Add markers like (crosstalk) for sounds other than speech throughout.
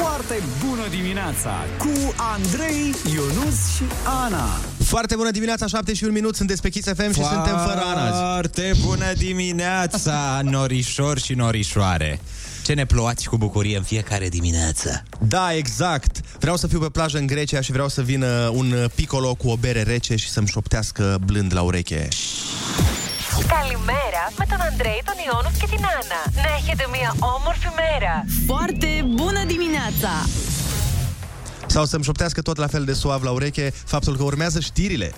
Foarte bună dimineața cu Andrei, Ionus și Ana. Foarte bună dimineața, 7 și un minut, sunteți pe Kiss FM și suntem fără Ana azi. Foarte bună dimineața, (laughs) norișori și norișoare. Ce ne plouați cu bucurie în fiecare dimineață. Da, exact. Vreau să fiu pe plajă în Grecia și vreau să vină un piccolo cu o bere rece și să-mi șoptească blând la ureche. Καλημέρα με τον Αντρέη, τον Ιόνους και την Άννα. Να έχετε μια όμορφη μέρα. Foarte bună dimineața! Sau să-mi șoptească tot la fel de suav la ureche faptul că urmează știrile.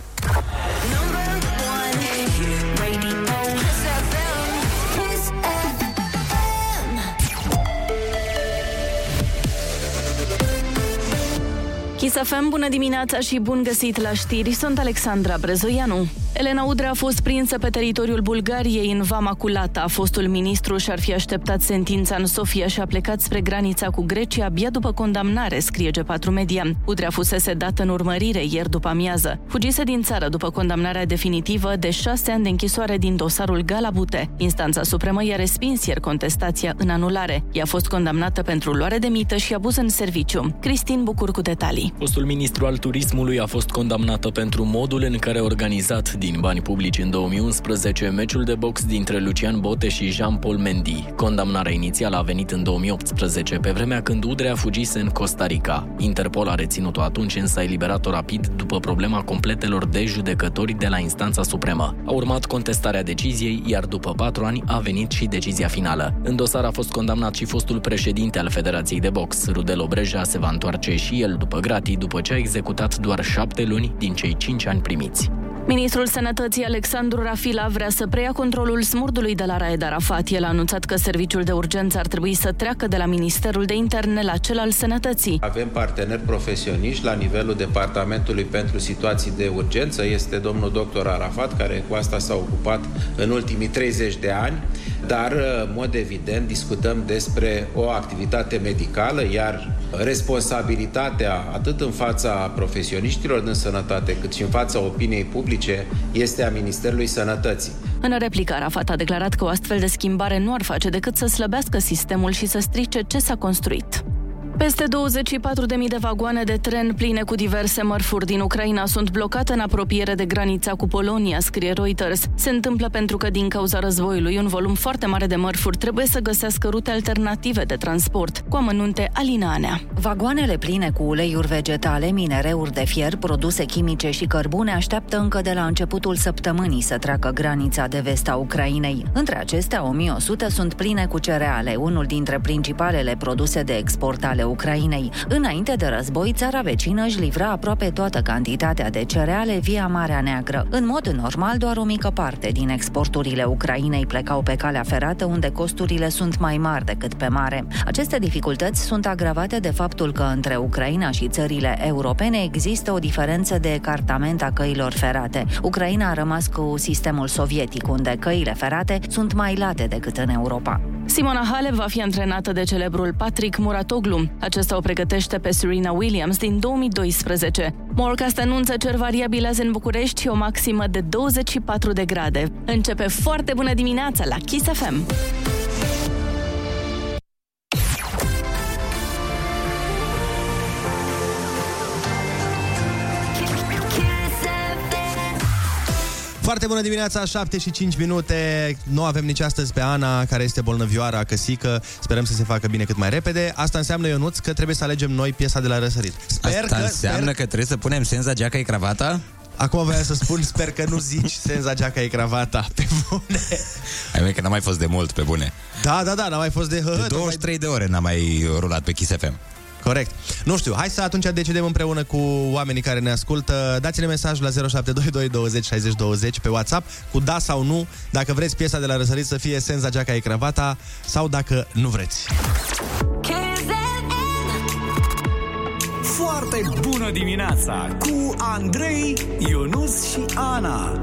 Chisafem, bună dimineața și bun găsit la știri, sunt Alexandra Brezoianu. Elena Udrea a fost prinsă pe teritoriul Bulgariei în Vama Culata. Fostul ministru și-ar fi așteptat sentința în Sofia și a plecat spre granița cu Grecia abia după condamnare, scrie G4 Media. Udrea fusese dată în urmărire ieri după amiază. Fugise din țară după condamnarea definitivă de șase ani de închisoare din dosarul Galabute. Instanța Supremă i-a respins ieri contestația în anulare. Ea a fost condamnată pentru luare de mită și abuz în serviciu. Cristin Bucur cu detalii. Fostul ministru al turismului a fost condamnată pentru modul în care a organizat din bani publici în 2011 meciul de box dintre Lucian Bote și Jean-Paul Mendy. Condamnarea inițială a venit în 2018, pe vremea când Udrea fugise în Costa Rica. Interpol a reținut-o atunci, însă a eliberat-o rapid după problema completelor de judecători de la instanța supremă. A urmat contestarea deciziei, iar după patru ani a venit și decizia finală. În dosar a fost condamnat și fostul președinte al Federației de Box. Rudel Obreja se va întoarce și el după gratii, după ce a executat doar șapte luni din cei cinci ani primiți. Ministrul Sănătății Alexandru Rafila vrea să preia controlul smurdului de la Raed Arafat. El a anunțat că serviciul de urgență ar trebui să treacă de la Ministerul de Interne la cel al Sănătății. Avem parteneri profesioniști la nivelul Departamentului pentru Situații de Urgență. Este domnul doctor Arafat, care cu asta s-a ocupat în ultimii 30 de ani, dar, în mod evident, discutăm despre o activitate medicală, iar responsabilitatea, atât în fața profesioniștilor din sănătate, cât și în fața opiniei publice, este a Ministerului Sănătății. În replică, Arafat a declarat că o astfel de schimbare nu ar face decât să slăbească sistemul și să strice ce s-a construit. Peste 24.000 de vagoane de tren pline cu diverse mărfuri din Ucraina sunt blocate în apropiere de granița cu Polonia, scrie Reuters. Se întâmplă pentru că din cauza războiului un volum foarte mare de mărfuri trebuie să găsească rute alternative de transport. Cu amănunte Alina Anea. Vagoanele pline cu uleiuri vegetale, minereuri de fier, produse chimice și cărbune așteaptă încă de la începutul săptămânii să treacă granița de vest a Ucrainei. Între acestea, 1100 sunt pline cu cereale, unul dintre principalele produse de export ale Ucrainei. Înainte de război, țara vecină își livra aproape toată cantitatea de cereale via Marea Neagră. În mod normal, doar o mică parte din exporturile Ucrainei plecau pe calea ferată, unde costurile sunt mai mari decât pe mare. Aceste dificultăți sunt agravate de faptul că între Ucraina și țările europene există o diferență de cartament a căilor ferate. Ucraina a rămas cu sistemul sovietic, unde căile ferate sunt mai late decât în Europa. Simona Halep va fi antrenată de celebrul Patrick Muratoglu. Acesta o pregătește pe Serena Williams din 2012. Morcast anunță cer variabil azi în București și o maximă de 24 de grade. Începe foarte bună dimineața la Kiss FM. Foarte bună dimineața, 7 și 5 minute. Nu avem nici astăzi pe Ana, care este bolnăvioara, căsică. Sperăm să se facă bine cât mai repede. Asta înseamnă, Ionuț, că trebuie să alegem noi piesa de la răsărit. Sper Asta că, înseamnă sper... că trebuie să punem senza, geaca, e cravata? Acum voiam să spun, sper că nu zici senza geaca e cravata. Pe bune. Ai mei că n-a mai fost de mult, pe bune. Da, da, da, n-a mai fost de hă, De 23 de ore n-a mai rulat pe Kiss FM. Corect. Nu știu, hai să atunci decidem împreună cu oamenii care ne ascultă. Dați-ne mesaj la 0722 20 60 20 pe WhatsApp cu da sau nu, dacă vreți piesa de la răsărit să fie Senza Geaca e cravata sau dacă nu vreți. Foarte bună dimineața cu Andrei, Ionus și Ana.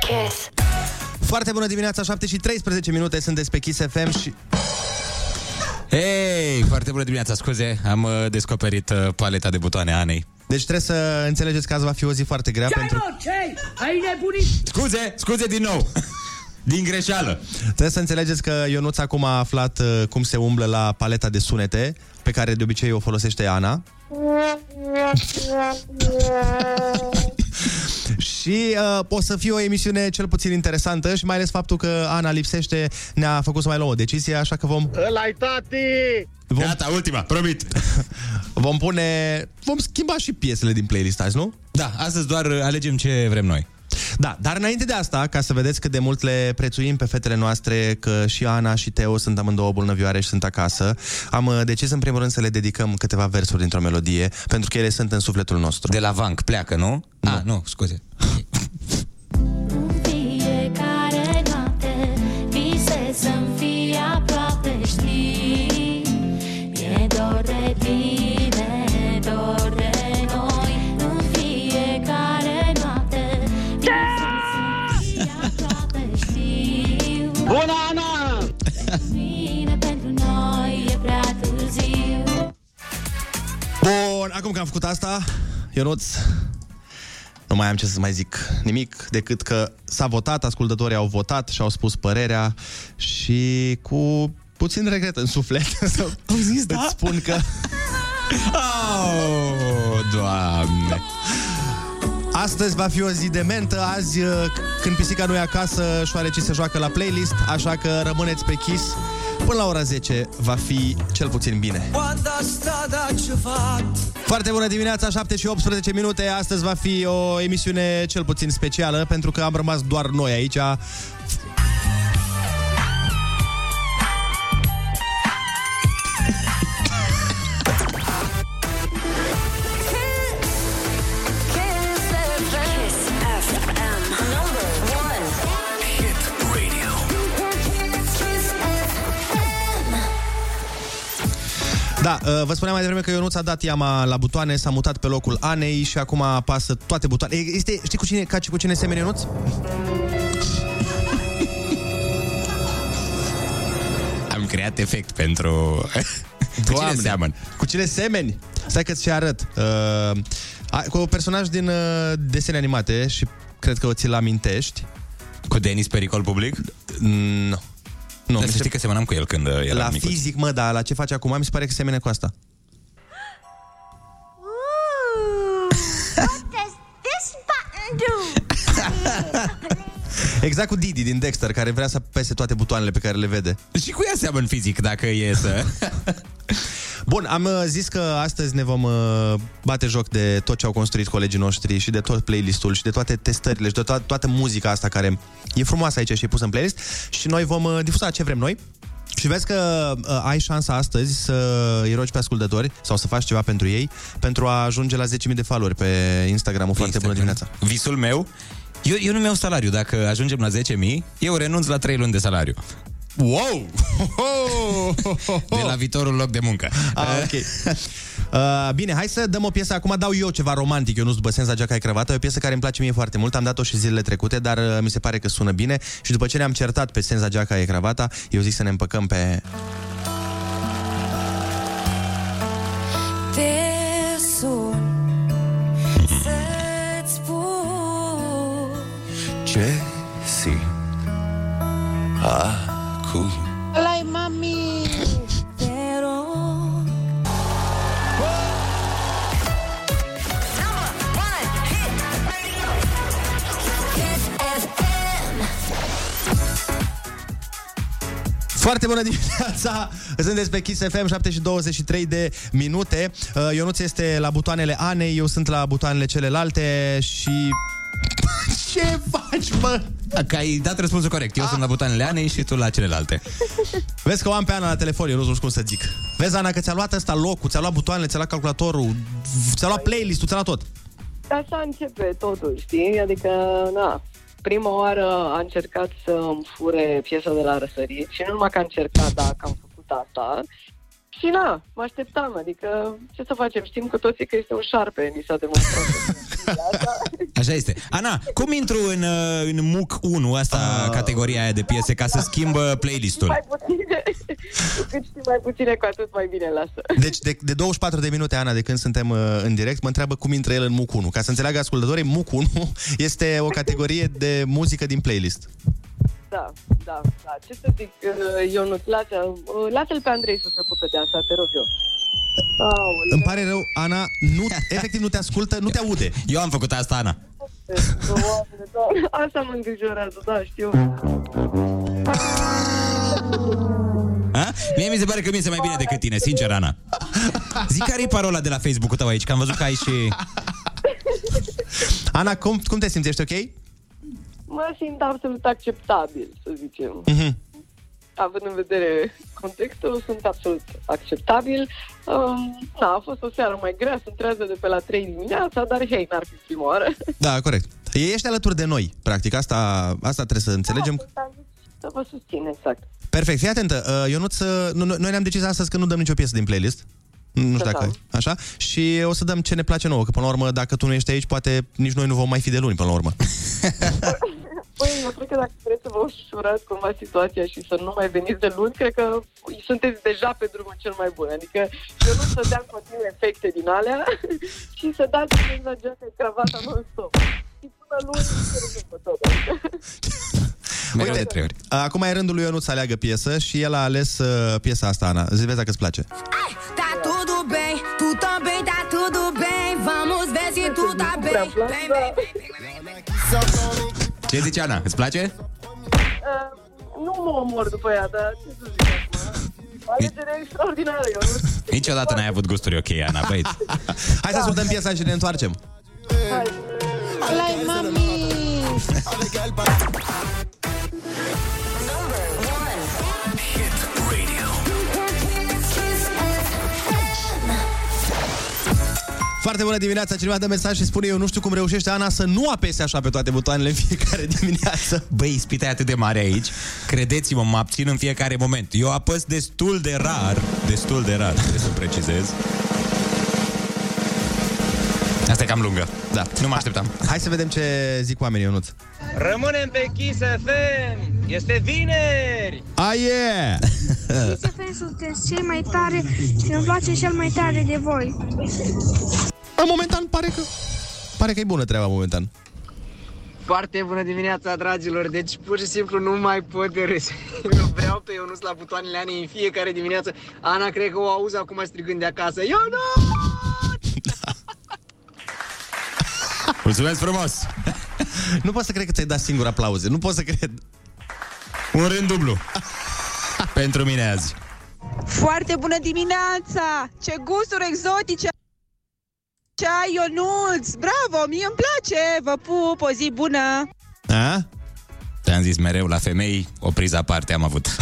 Kiss. Foarte bună dimineața, 7 și 13 minute sunteți pe Kiss FM și... Hei, foarte bună dimineața, scuze, am uh, descoperit uh, paleta de butoane a Anei. Deci trebuie să înțelegeți că azi va fi o zi foarte grea pentru... ce? Ai nebunit? Scuze, scuze din nou! (laughs) Din greșeală. Trebuie să înțelegeți că Ionuț acum a aflat uh, cum se umblă la paleta de sunete, pe care de obicei o folosește Ana. (laughs) Și uh, o să fie o emisiune cel puțin interesantă și mai ales faptul că Ana lipsește ne-a făcut să mai luăm o decizie, așa că vom... Ăla-i tati! Vom, Gata, ultima, promit. (laughs) vom pune... Vom schimba și piesele din playlist azi, nu? Da, astăzi doar alegem ce vrem noi. Da, dar înainte de asta, ca să vedeți cât de mult le prețuim pe fetele noastre, că și Ana și Teo sunt amândouă bolnăvioare și sunt acasă, am uh, decis în primul rând să le dedicăm câteva versuri dintr-o melodie, pentru că ele sunt în sufletul nostru. De la Vanc pleacă, nu? nu. Ah, nu, scuze. (laughs) Bun, acum că am făcut asta, Ionuț, nu mai am ce să mai zic nimic decât că s-a votat, ascultătorii au votat și au spus părerea și cu puțin regret în suflet (laughs) să zis, da? îți spun că Oh, doamne. astăzi va fi o zi de mentă, azi uh, când pisica nu e acasă, șoarecii se joacă la playlist, așa că rămâneți pe Kiss. Până la ora 10 va fi cel puțin bine. Foarte bună dimineața, 7 și 18 minute. Astăzi va fi o emisiune cel puțin specială, pentru că am rămas doar noi aici. Da, uh, vă spuneam mai devreme că Ionuț a dat iama la butoane, s-a mutat pe locul Anei și acum apasă toate butoanele. Este, știi cu cine, ca cu cine semene Ionuț? (laughs) Am creat efect pentru... (laughs) Cu cine seamăn? Cu cine semeni? Stai că ți arăt. Uh, a- cu un personaj din uh, desene animate și cred că o ți-l amintești. Cu Denis Pericol Public? Nu. Nu, Dar mi să se- știi că semănam cu el când uh, era la micuț. fizic, mă, dar la ce face acum, mi se pare că semene cu asta. What does this button do? (laughs) Exact cu Didi din Dexter, care vrea să apese toate butoanele pe care le vede. Și cu ea seamăn fizic, dacă e să... (laughs) Bun, am uh, zis că astăzi ne vom uh, bate joc de tot ce au construit colegii noștri și de tot playlistul și de toate testările și de to- toată muzica asta care e frumoasă aici și e pusă în playlist și noi vom uh, difuza ce vrem noi. Și vezi că uh, ai șansa astăzi să îi rogi pe ascultători sau să faci ceva pentru ei pentru a ajunge la 10.000 de followeri pe Instagram. Foarte bună dimineața! Visul meu, eu, eu nu mi-au salariu. Dacă ajungem la 10.000, eu renunț la 3 luni de salariu. Wow! De la viitorul loc de muncă. Ah, ok. (laughs) Uh, bine, hai să dăm o piesă. Acum dau eu ceva romantic, eu nu după senza geaca ai cravată. E o piesă care îmi place mie foarte mult. Am dat-o și zilele trecute, dar uh, mi se pare că sună bine. Și după ce ne-am certat pe senza geaca ai cravata, eu zic să ne împăcăm pe... Te sun Să-ți spun Ce simt acum? Foarte bună dimineața! (laughs) Sunteți pe Kiss FM, 7 și 23 de minute. Uh, Ionuț este la butoanele Anei, eu sunt la butoanele celelalte și... (laughs) Ce faci, mă? Că ai dat răspunsul corect. Eu sunt la butoanele Anei și tu la celelalte. Vezi că o am pe Ana la telefon, eu nu știu cum să zic. Vezi, Ana, că ți-a luat ăsta locul, ți-a luat butoanele, ți-a luat calculatorul, ți-a luat playlist-ul, ți-a luat tot. Așa începe totul, știi? Adică, na, prima oară a încercat să îmi fure piesa de la răsărit și nu numai că a încercat, dar că am făcut asta. Și na, mă așteptam, adică ce să facem? Știm cu toții că este un șarpe, ni s-a demonstrat. (laughs) (laughs) Așa este. Ana, cum intru în, uh, în MUC 1, asta uh... categoria aia de piese, ca să schimbă playlistul? mai puține, cu (laughs) cât știi mai puține, cu atât mai bine lasă. Deci de, de 24 de minute, Ana, de când suntem uh, în direct, mă întreabă cum intră el în MUC 1. Ca să înțeleagă ascultătorii, MUC 1 (laughs) este o categorie de muzică din playlist. Da, da, da. Ce să zic, uh, Ionut, lasă, uh, lasă-l pe Andrei să se ocupe de asta, te rog eu. Aoleu. Îmi pare rău, Ana, nu, efectiv nu te ascultă, nu te aude. Eu am făcut asta, Ana. Doamne, doamne, Asta mă îngrijorează, da, știu. A? Mie mi se pare că mi se mai bine decât tine, sincer, Ana. Zic care e parola de la Facebook-ul tău aici, că am văzut că ai și... Ana, cum, cum te simți? Ești ok? Mă simt absolut acceptabil, să zicem. Mhm. Având în vedere contextul, sunt absolut acceptabil. Um, na, a fost o seară mai grea, sunt trează de pe la 3 dimineața, dar hei, n-ar fi prima oară. (laughs) Da, corect. Ești alături de noi, practic. Asta, asta trebuie să înțelegem. Să vă susțin, exact. Perfect, fii atentă. Uh, Ionuț, uh, nu- nu- noi ne-am decis astăzi că nu dăm nicio piesă din playlist. Nu știu dacă... Așa? Și o să dăm ce ne place nouă, că până la urmă, dacă tu nu ești aici, poate nici noi nu vom mai fi de luni, până la urmă. (laughs) Păi, eu cred că dacă vreți să vă ușurați cumva situația și să nu mai veniți de luni, cred că sunteți deja pe drumul cel mai bun. Adică eu nu să dea continuu efecte din alea (laughs) și să dați senza geaca cravata non-stop. Și până luni, se rezolvă tot. Adică. (laughs) Mereu de trei ori. Acum e rândul lui Ionuț să aleagă piesă și el a ales uh, piesa asta, Ana. Zi, vezi dacă îți place. Tá tudo tu tá bem. Bem, bem, Ce zice Ana? Îți place? Uh, nu mă omor după ea, dar ce să zic acum? Alegere extraordinară, eu nu Niciodată n-ai avut gusturi ok, Ana, băieți. (laughs) Hai să ascultăm piesa și ne întoarcem. Like mami. (laughs) Foarte bună dimineața, cineva dă mesaj și spune Eu nu știu cum reușește Ana să nu apese așa pe toate butoanele în fiecare (laughs) dimineață Băi, ispita e atât de mare aici. Credeți-mă, mă abțin în fiecare moment. Eu apăs destul de rar, destul de rar, trebuie să precizez. Asta e cam lungă. Da, nu mă așteptam. Hai să vedem ce zic oamenii, Ionuț Rămânem pe Kiss FM! Este vineri! Ah, yeah! SFM sunteți cei mai tare și îmi place cel mai tare de voi. În momentan pare că Pare că e bună treaba momentan Foarte bună dimineața, dragilor! Deci, pur și simplu, nu mai pot de râs. Eu vreau pe Ionuț la butoanele Anei în fiecare dimineață. Ana, cred că o auzi acum strigând de acasă. Ionuț! Mulțumesc frumos! (laughs) Nu pot să cred că ți-ai dat singur aplauze Nu pot să cred Un rând dublu. (laughs) Pentru mine azi. Foarte bună dimineața! Ce gusturi exotice! Ce ai, Ionuț! Bravo, mie îmi place! Vă pup, o zi bună! A? Te-am zis mereu, la femei, o priză aparte am avut. (laughs)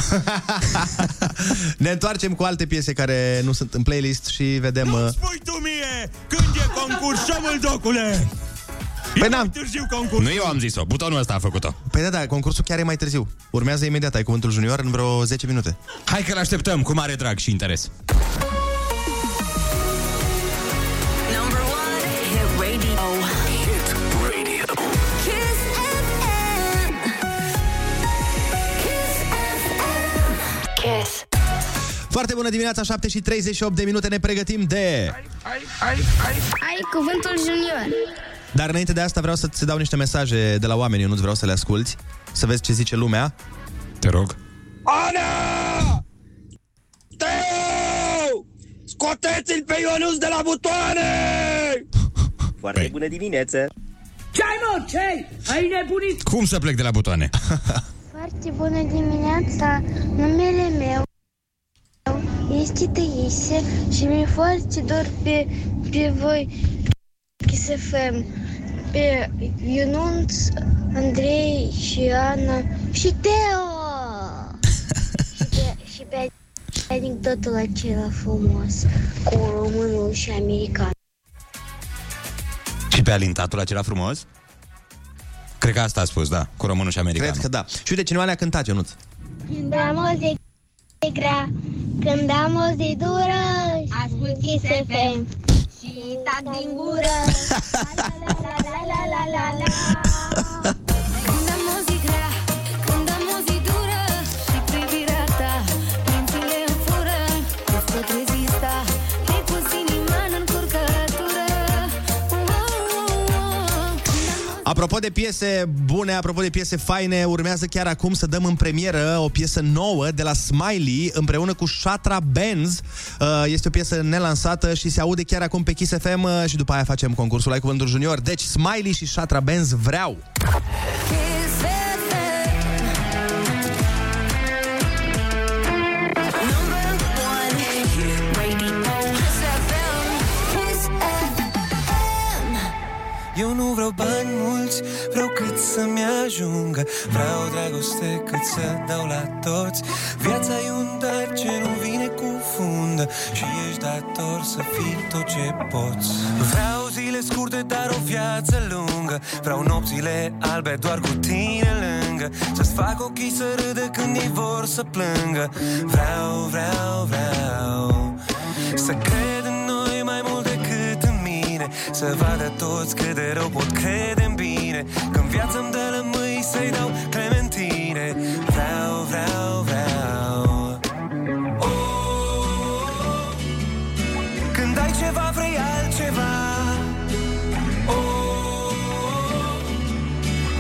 Ne întoarcem cu alte piese care nu sunt în playlist și vedem... uh, Spui tu mie când e concurs, șomul docule! Păi n-am Târziu concurs. Nu eu am zis-o, butonul ăsta a făcut-o. Păi da, da, concursul chiar e mai târziu Urmează imediat, ai cuvântul junior în vreo 10 minute Hai că l-așteptăm cu mare drag și interes. Number one, hit radio. Hit Radio. Kiss FM. Kiss FM. Kiss. Foarte bună dimineața, 7 și 38 de minute Ne pregătim de... Ai cuvântul junior. Dar înainte de asta vreau să-ți dau niște mesaje de la oameni Eu nu vreau să le asculti Să vezi ce zice lumea Te rog. Ana! Teo! Scoteți-l pe Ionuț de la butoane! Foarte bună dimineața! Ce-ai, mă? Ce-ai? Ai nebunit? Cum să plec de la butoane? (laughs) Foarte bună dimineața. Numele meu este Taise și mi-e foarte dor pe, pe voi, Kiss FM, pe Ionunț, Andrei și Ana și Teo! (laughs) și, pe, și pe anecdotul acela frumos cu românul și american. Și pe alintatul acela frumos? Cred că asta a spus, da, cu românul și americanul. Cred că da Și uite, cineva le-a cântat, Ionuț Când am o zi grea, când am o zi dură, ascult Kiss FM și tac din gură. La la la la la la la. Apropo de piese bune, apropo de piese faine, urmează chiar acum să dăm în premieră o piesă nouă de la Smiley împreună cu Shatra Benz. Uh, Este o piesă nelansată și se aude chiar acum pe Kiss FM uh, și după aia facem concursul Ai Cuvântul Junior. Deci Smiley și Shatra Benz vreau. Eu nu vreau bani mulți, vreau cât să-mi ajungă. Vreau dragoste cât să dau la toți. Viața e un dar ce nu vine cu fundă Și ești dator să fii tot ce poți. Vreau zile scurte, dar o viață lungă. Vreau nopțile albe doar cu tine lângă. Să-ți fac ochii să râdă când ei vor să plângă. Vreau, vreau, vreau Să cred în Să vadă toți cât de rău pot crede în bine. Când viața îmi dă lămâi să-i dau clementine. Vreau, vreau, vreau. Oh, Când ai ceva vrei altceva. Oh,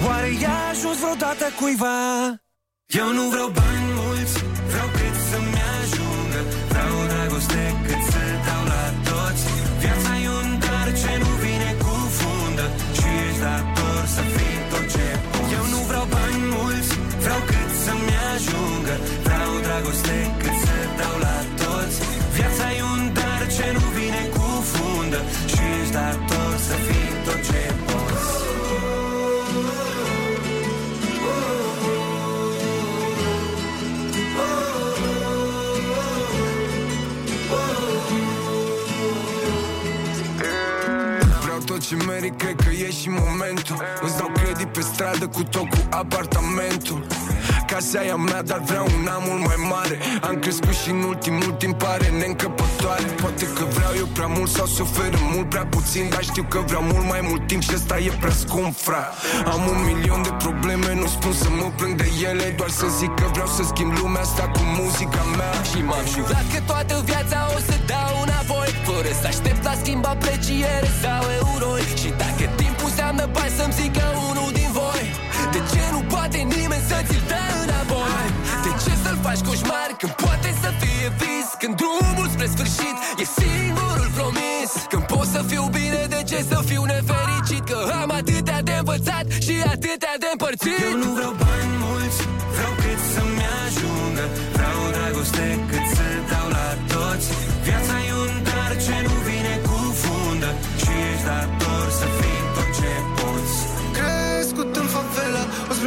Oare i-a ajuns vreodată cuiva? Eu nu vreau bani mulți, tot ce merit, cred că e și momentul. Îți dau credit pe stradă cu tot cu apartamentul. Casa e a mea, dar vreau una mult mai mare. Am crescut și în ultimul timp pare neîncăpătoare. Poate că vreau eu prea mult sau se oferă mult prea puțin Dar știu că vreau mult mai mult timp și ăsta e prea scump, fra. Am un milion de probleme, nu spun să mă plâng de ele Doar să zic că vreau să schimb lumea asta cu muzica mea. Și m-am jurat că toată viața o să dau înapoi Fără să aștept la schimb apreciere sau euroi Și dacă timpul înseamnă bani să-mi zică unul din voi De ce nu poate nimeni să ți-l dea înapoi? De ce să-l faci coșmar când poate să fie vis? Când drumul spre sfârșit e singurul promis Când pot să fiu bine, de ce să fiu nefericit? Că am atâtea de învățat și atâtea de împărțit Eu nu vreau bani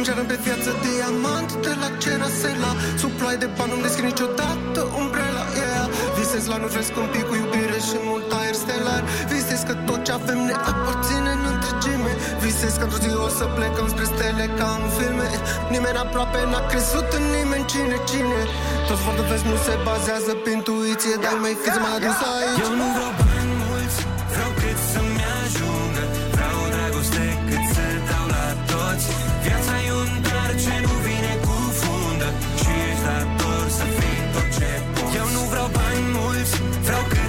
favela O sprânceană pe viață diamant De la Cerasela. Sub ploaie de bani nu descrie niciodată umbrela yeah. Visez la nufresc un pic cu iubire și mult aer stelar. Visez că tot ce avem ne aparține în întregime. Visez că într-o zi o să plecăm spre stele ca în filme. Nimeni aproape n-a crezut în nimeni. Cine, cine? Toți vor vezi nu se bazează pe intuiție. Dar mai fiți mai adus aici. Eu nu vreau bani vreau bani mulți,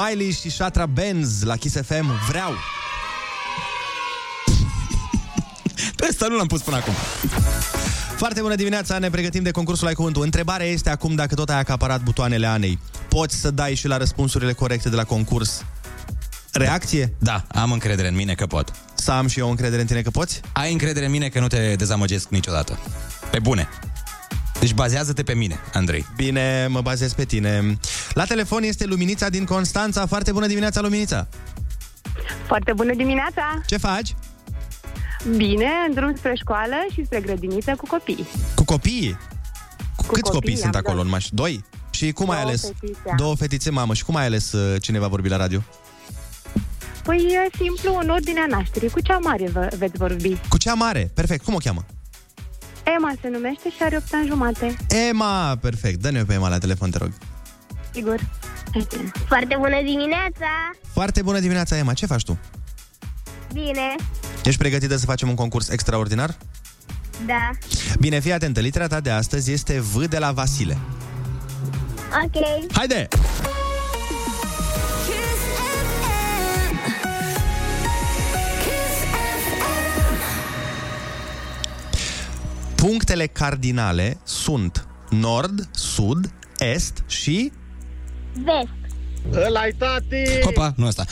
Smiley și Shatra Benz la Kiss FM Vreau (laughs) Pe ăsta nu l-am pus până acum Foarte bună dimineața, ne pregătim de concursul Ai Cuvântul Întrebarea este acum dacă tot ai acaparat butoanele Anei Poți să dai și la răspunsurile corecte de la concurs Reacție? Da, am încredere în mine că pot. Să am și eu încredere în tine că poți? Ai încredere în mine că nu te dezamăgesc niciodată. Pe bune. Deci bazează-te pe mine, Andrei. Bine, mă bazez pe tine La telefon este Luminița din Constanța Foarte bună dimineața, Luminița Foarte bună dimineața! Ce faci? Bine, în drum spre școală și spre grădiniță cu copii. Cu copiii? Cu Câți copii, copii, sunt am acolo doi. în mașină? Doi? Și cum ai Două ales? fetițe. Două fetițe, mamă. Și cum ai ales uh, cine va vorbi la radio? Păi e simplu, în ordinea nașterii. Cu cea mare vă, veți vorbi. Cu cea mare, perfect. Cum o cheamă? Emma se numește și are 8 ani jumate. Emma, perfect. Dă-ne pe Emma la telefon, te rog. Sigur. Foarte bună dimineața! Foarte bună dimineața, Emma. Ce faci tu? Bine, Ești pregătită să facem un concurs extraordinar? da. Bine, fii atentă. Litera ta de astăzi este V de la Vasile. Ok. Haide! Punctele cardinale sunt nord, sud, est și... Vest. Ăla-i tati! Hopa, nu asta.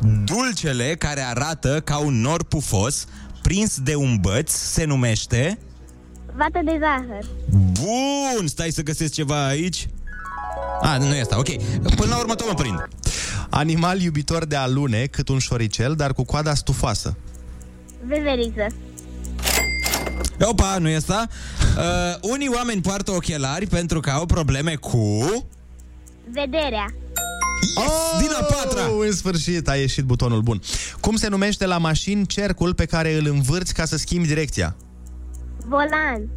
(laughs) Dulcele care arată ca un nor pufos prins de un băț se numește... Vată de zahăr. Bun, stai să găsesc ceva aici. A, nu e asta, ok. Până la urmă tot mă prind. Animal iubitor de alune, cât un șoricel, dar cu coada stufoasă. Veveriță. Opa, nu e asta? Uh, unii oameni poartă ochelari pentru că au probleme cu... Vederea. Oh, din a patra! În sfârșit a ieșit butonul bun. Cum se numește la mașini cercul pe care îl învârți ca să schimbi direcția? Volan.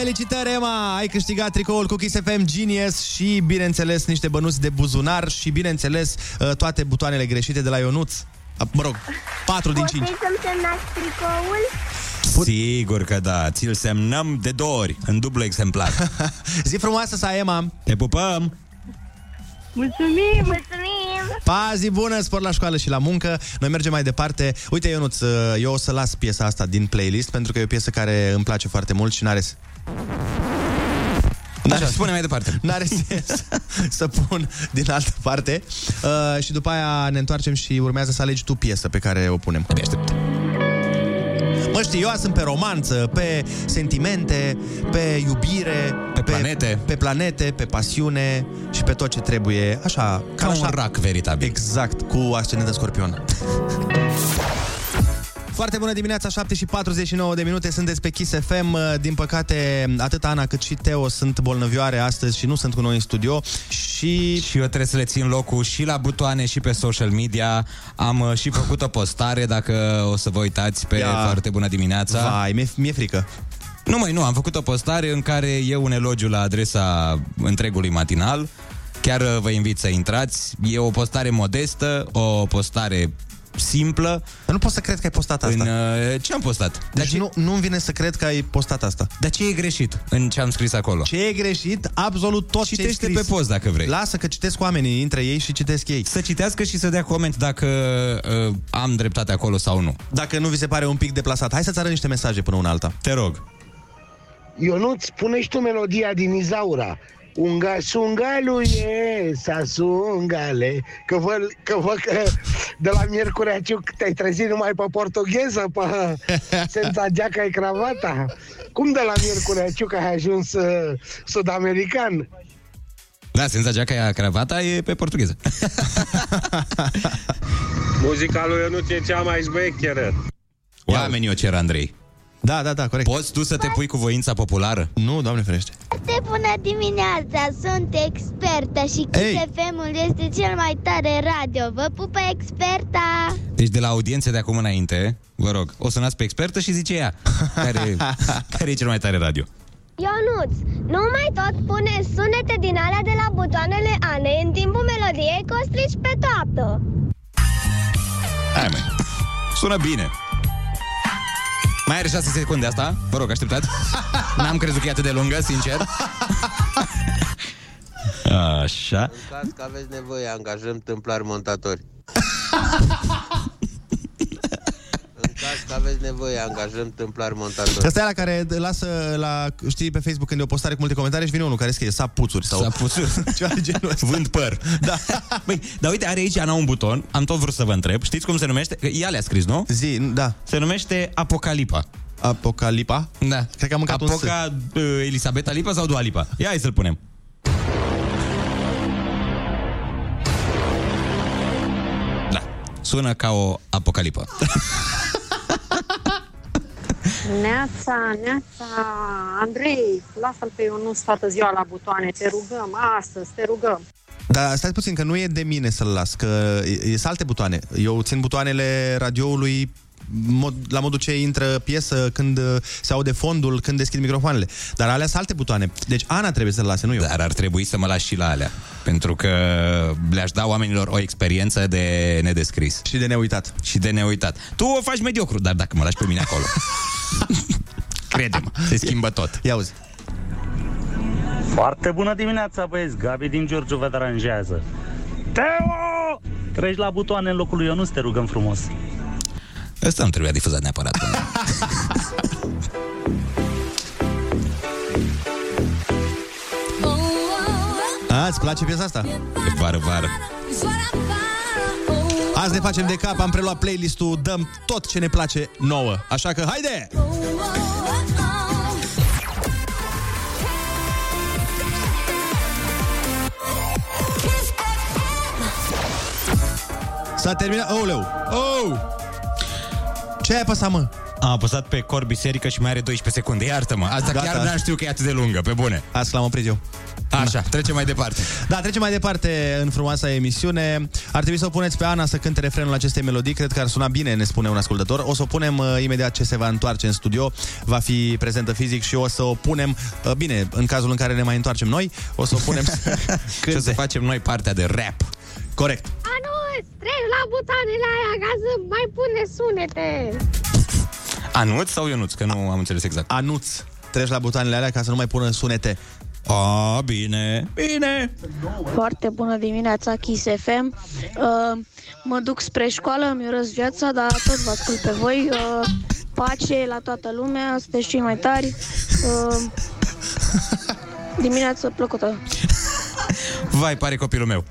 Felicitări, Emma! Ai câștigat tricoul cu Kiss FM Genius și, bineînțeles, niște bănuți de buzunar și, bineînțeles, uh, toate butoanele greșite de la Ionuț. Uh, Mă rog, 4 din 5. Puteți să-mi semnați tricoul? Sigur că da, ți-l semnăm de două ori, în dublu exemplar. (laughs) Zi frumoasă să ai, Emma! Te pupăm! Mulțumim! Mulțumim! Pa, zi bună, spor la școală și la muncă. Noi mergem mai departe. Uite, Ionuț, uh, eu o să las piesa asta din playlist pentru că e o piesă care îmi place foarte mult și n-are... Așa, spune mai departe. (laughs) N-are sens (laughs) să pun din altă parte. Uh, și după aia ne întoarcem și urmează să alegi tu piesă pe care o punem. Abia aștept. Mă știi, eu sunt pe romanță, pe sentimente, pe iubire, pe planete, pe, planete, pe pasiune și pe tot ce trebuie. Așa, Ca așa. un rac veritabil. Exact, cu ascendent în scorpion. (laughs) Foarte bună dimineața, 7 și 49 de minute, sunteți pe Kiss FM. Din păcate, atât Ana cât și Teo sunt bolnăvioare astăzi și nu sunt cu noi în studio. Și... Și eu trebuie să le țin locul și la butoane și pe social media. Am uh, și făcut o postare, dacă o să vă uitați pe Ia. Foarte Bună Dimineața. Vai, mi-e, mi-e frică. Nu mai nu, am făcut o postare în care e un elogiu la adresa întregului matinal. Chiar uh, vă invit să intrați. E o postare modestă, o postare simplă. Dar nu pot să cred că ai postat asta. În, uh, ce am postat? Deci nu, nu-mi vine să cred că ai postat asta. Dar ce e greșit în ce am scris acolo? Ce e greșit? Absolut tot Citește ce ai scris. pe post dacă vrei. Lasă că citesc oamenii, între ei și citesc ei. Să citească și să dea coment dacă uh, am dreptate acolo sau nu. Dacă nu vi se pare un pic deplasat, hai să-ți arăt niște mesaje până una alta. Te rog. Ionuț, spune și tu melodia din Izaura. Unga sungalu e, sa sungale Că vă, că vă că de la Miercurea Ciuc te-ai trezit numai pe portugheză Pe (laughs) senza geaca e cravata Cum de la Miercurea Ciuc ai ajuns uh, sud-american? Da, senza geaca cravata e pe portugheză. (laughs) Muzica lui Ionuț e cea mai șmecheră. Oamenii o cer, Andrei. Da, da, da, corect. Poți tu să te pui cu voința populară? Nu, doamne ferește. Foarte bună dimineața, sunt expertă și Kiss FM-ul este cel mai tare radio. Vă pupă experta! Deci de la audiențe de acum înainte, vă rog, o sunați pe expertă și zice ea care, (laughs) care e cel mai tare radio. Ionuț, nu mai tot pune sunete din alea de la butoanele Anei în timpul melodiei că o strici pe toată. Hai, mă. Sună bine. Mai are 6 secunde asta? Vă rog, așteptați. N-am crezut că e atât de lungă, sincer. Așa. În caz că aveți nevoie, angajăm tâmplari montatori. (laughs) În caz că aveți nevoie, angajăm tâmplari montatori. Asta e la care lasă la, știi, pe Facebook când e o postare cu multe comentarii și vine unul care scrie sapuțuri sau... Sapuțuri. (laughs) Ceva de genul ăsta. Vând păr. Da. Băi, dar uite, are aici Ana un buton. Am tot vrut să vă întreb. Știți cum se numește? Că Ea le-a scris, nu? Zi, da. Se numește Apocalipa. Apocalipa? Da. Cred că am mâncat Apoca uh, Elisabeta Lipa sau Dua Lipa? Ia hai să-l punem. Da. Sună ca o apocalipă. (laughs) Neața, neața, Andrei, lasă-l pe Ionus toată ziua la butoane, te rugăm, astăzi, te rugăm. Dar stai puțin, că nu e de mine să-l las, că e, e alte butoane. Eu țin butoanele radioului mod, la modul ce intră piesă, când uh, se aude fondul, când deschid microfoanele. Dar alea sunt alte butoane. Deci Ana trebuie să-l lase, nu eu. Dar ar trebui să mă lași și la alea. Pentru că le-aș da oamenilor o experiență de nedescris. Și de neuitat. Și de neuitat. Tu o faci mediocru, dar dacă mă lași pe mine acolo... (laughs) (laughs) Crede-mă, se schimbă tot. Ia uzi. Foarte bună dimineața, băieți. Gabi din Giurgiu vă deranjează. Teo! Treci la butoane în locul lui Ionus, te rugăm frumos. Ăsta nu trebuia difuzat neapărat. A, (laughs) îți place piesa asta? E vară, vară. Azi ne facem de cap, am preluat playlist-ul, dăm tot ce ne place nouă. Așa că, haide! S-a terminat... Ouleu! Oh! Ce ai apăsat, mă? Am apăsat pe cor biserică și mai are 12 secunde. Iartă-mă, asta Gata. chiar n-am știu că e atât de lungă, pe bune. Asta l-am oprit eu. Așa, trecem mai departe. Da, trecem mai departe în frumoasa emisiune. Ar trebui să o puneți pe Ana să cânte refrenul acestei melodii. Cred că ar suna bine, ne spune un ascultător. O să o punem uh, imediat ce se va întoarce în studio. Va fi prezentă fizic și o să o punem, uh, bine, în cazul în care ne mai întoarcem noi, o să o punem să (laughs) Și o să facem noi partea de rap. Corect. Anus, treci la butoanele aia ca să mai pune sunete. Anuț sau Ionuț? Că nu am înțeles exact. Anuț. Treci la butoanele alea ca să nu mai pună sunete. A, bine. Bine. Foarte bună dimineața, Kiss FM. Uh, mă duc spre școală, îmi urăsc viața, dar tot vă ascult pe voi. Uh, pace la toată lumea, sunteți cei mai tari. Uh, dimineață plăcută. Vai, pare copilul meu.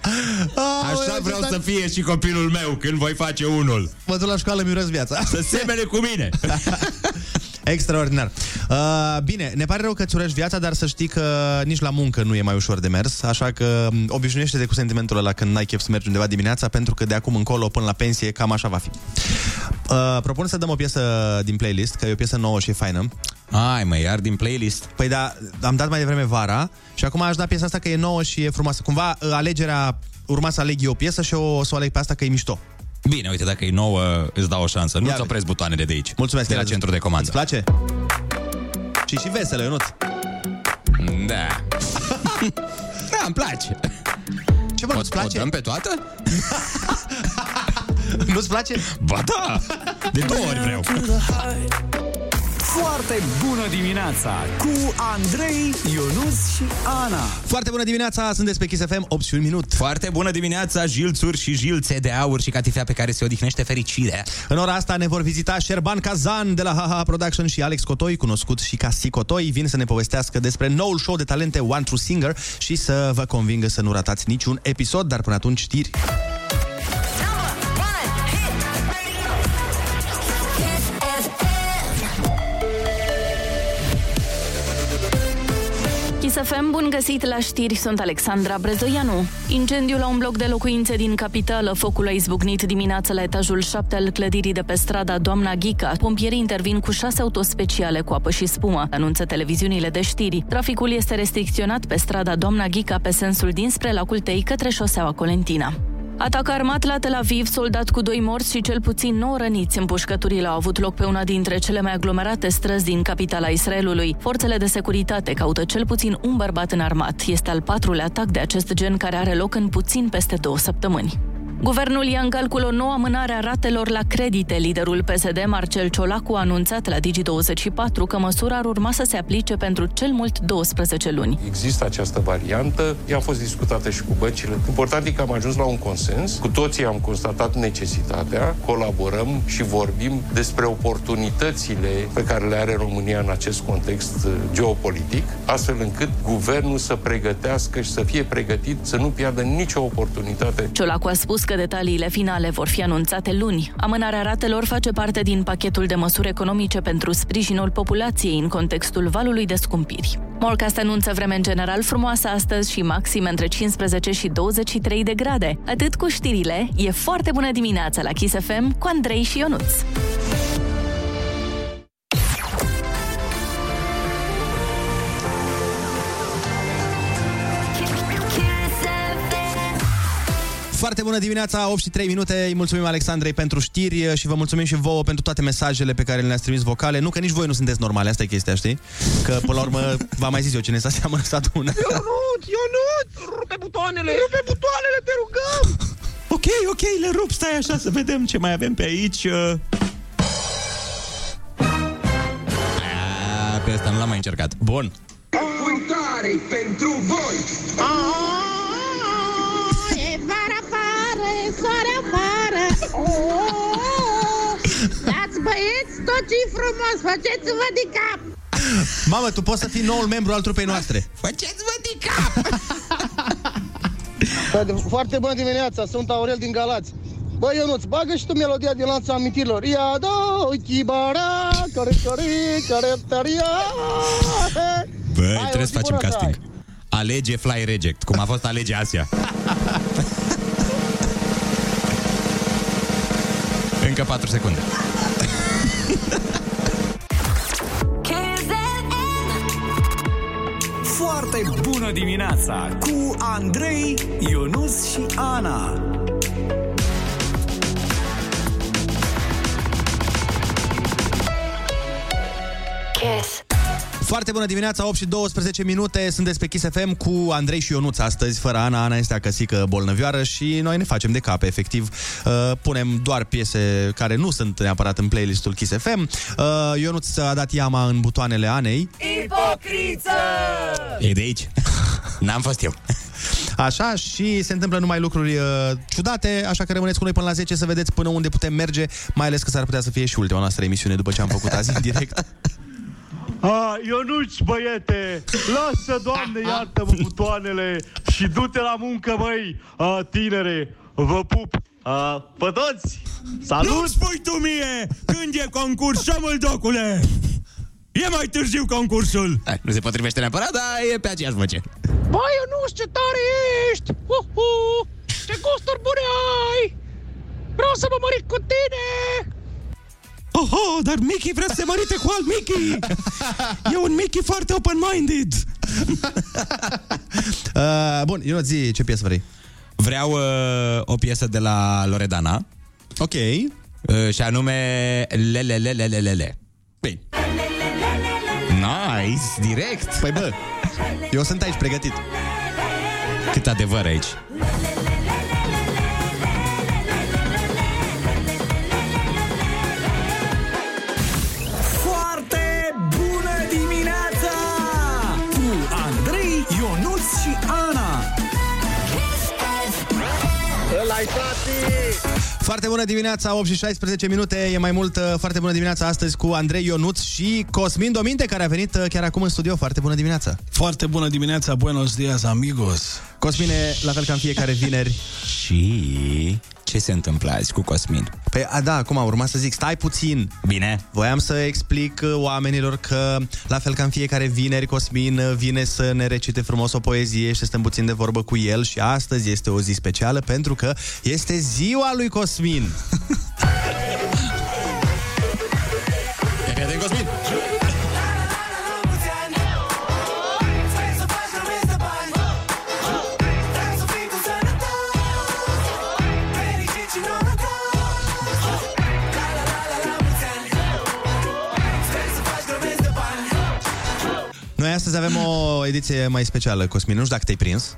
Așa ce vreau tare. să fie și copilul meu când voi face unul. Mă duc la școală, mi viața. Să semene cu mine. (laughs) Extraordinar. Uh, bine, ne pare rău că îți urăști viața, dar să știi că nici la muncă nu e mai ușor de mers, așa că m, obișnuiește-te cu sentimentul ăla când n-ai chef să mergi undeva dimineața, pentru că de acum încolo până la pensie cam așa va fi. Uh, propun să dăm o piesă din playlist, că e o piesă nouă și e faină. Ai, mă, iar din playlist? Păi da, am dat mai devreme vara și acum aș da piesa asta că e nouă și e frumoasă. Cumva uh, alegerea, urma să aleg eu o piesă și o să o aleg pe asta că e mișto. Bine, uite, dacă e nouă, îți dau o șansă. Nu-ți opresc butoanele de aici. Mulțumesc. De la centru de comandă. Îți place? Și și veselă, Ionuț. Da. (laughs) da, îmi place. Ce mă, nu-ți place? O dăm pe toată? (laughs) Nu-ți place? Ba da! De două ori vreau. Foarte bună dimineața cu Andrei, Ionus și Ana. Foarte bună dimineața, sunteți pe Kiss FM, 8 și un minut. Foarte bună dimineața, jilțuri și jilțe de aur și catifea pe care se odihnește fericirea. În ora asta ne vor vizita Șerban Kazan de la HaHa Production și Alex Cotoi, cunoscut și ca Si Cotoi, vin să ne povestească despre noul show de talente One True Singer și să vă convingă să nu ratați niciun episod, dar până atunci știri. Kiss FM, bun găsit la știri, sunt Alexandra Brezoianu. Incendiul la un bloc de locuințe din capitală, focul a izbucnit dimineața la etajul 7 al clădirii de pe strada Doamna Ghica. Pompierii intervin cu șase autospeciale cu apă și spumă, anunță televiziunile de știri. Traficul este restricționat pe strada Doamna Ghica pe sensul dinspre lacul Tei către șoseaua Colentina. Atac armat la Tel Aviv, soldat cu doi morți și cel puțin 9 răniți. Împușcăturile au avut loc pe una dintre cele mai aglomerate străzi din capitala Israelului. Forțele de securitate caută cel puțin un bărbat înarmat. Este al patrulea atac de acest gen care are loc în puțin peste două săptămâni. Guvernul ia în calcul o nouă amânare a ratelor la credite. Liderul PSD, Marcel Ciolacu, a anunțat la Digi24 că măsura ar urma să se aplice pentru cel mult 12 luni. Există această variantă, ea a fost discutată și cu băncile. Important e că am ajuns la un consens, cu toții am constatat necesitatea, colaborăm și vorbim despre oportunitățile pe care le are România în acest context uh, geopolitic, astfel încât guvernul să pregătească și să fie pregătit să nu piardă nicio oportunitate. Ciolacu a spus că detaliile finale vor fi anunțate luni. Amânarea ratelor face parte din pachetul de măsuri economice pentru sprijinul populației în contextul valului de scumpiri. Morcast anunță vreme în general frumoasă astăzi și maxime între 15 și 23 de grade. Atât cu știrile, e foarte bună dimineața la Kiss FM cu Andrei și Ionuț. Foarte bună dimineața, 8 și 3 minute. Îi mulțumim Alexandrei pentru știri și vă mulțumim și vouă pentru toate mesajele pe care le-ați trimis vocale. Nu că nici voi nu sunteți normale, asta e chestia, știi? Că până la urmă, v-am mai zis eu, cine s-a seamănă să adună. Ionut, Ionut, rupe butoanele! Rupe butoanele, te rugăm! Ok, ok, le rup, stai așa să vedem ce mai avem pe aici. uh. A, Pe asta nu l-am mai încercat. Bun. Cântare pentru voi! E afară, e soare afară Oh, Dați băieți tot ce frumos, faceți-vă de cap Mamă, tu poți să fii noul membru al trupei noastre. Faceți-vă de cap! Foarte bună dimineața, sunt Aurel din Galați. Băi, Ionuț, bagă și tu melodia din lanța amintirilor. Ia do, chibara, care, care, care, taria. Băi, Hai, trebuie o să zi facem bună să casting. Alege Fly Reject, cum a fost Alege Asia. Încă 4 secunde. Foarte bună dimineața cu Andrei, Ionus și Ana. Kiss. Foarte bună dimineața, 8 și 12 minute, sunteți pe Kiss FM cu Andrei și Ionuț astăzi, fără Ana, Ana este acăsică bolnăvioară și noi ne facem de cap, efectiv. Uh, punem doar piese care nu sunt neapărat în playlistul Kiss FM. Uh, Ionuț a dat iama în butoanele Anei. Ipocriță! E de aici. (laughs) N-am fost eu. Așa, și se întâmplă numai lucruri uh, ciudate, așa că rămâneți cu noi până la 10 să vedeți până unde putem merge, mai ales că s-ar putea să fie și ultima noastră emisiune după ce am făcut azi în direct. (laughs) A, Ionuci, băiete, lasă, Doamne, iartă-mă butoanele și du-te la muncă, măi, a, tinere, vă pup. A, pe toți, salut! Nu spui tu mie când e concurs, șomul docule! E mai târziu concursul! Hai, nu se potrivește neapărat, dar e pe aceeași voce. Băi, Ionuț, ce tare ești! Uhu! Ce gusturi bune ai! Vreau să mă mărit cu tine! Oho, dar Mickey vrea să se mărite cu alt Mickey! E un Mickey foarte open-minded! (laughs) Uh, bun, Ionuț, zi ce piesă vrei. Vreau uh, o piesă de la Loredana. Ok. Uh, și anume Lelelelelelele. Bine. Nice, direct. Păi bă, eu sunt aici pregătit. Cât adevăr aici. Ăla-i tati! Foarte bună dimineața, 8 și 16 minute, e mai mult uh, foarte bună dimineața astăzi cu Andrei Ionuț și Cosmin Dominte, care a venit uh, chiar acum în studio. Foarte bună dimineața! Foarte bună dimineața, buenos dias, amigos. Cosmine, la fel ca în fiecare vineri. (laughs) Și ce se întâmplă azi cu Cosmin? Păi, a, da, acum urma să zic, stai puțin. Bine. Voiam să explic uh, oamenilor că, la fel ca în fiecare vineri, Cosmin uh, vine să ne recite frumos o poezie și să stăm puțin de vorbă cu el și astăzi este o zi specială pentru că este ziua lui Cosmin. (laughs) astăzi avem o ediție mai specială, Cosmin. Nu știu dacă te-ai prins.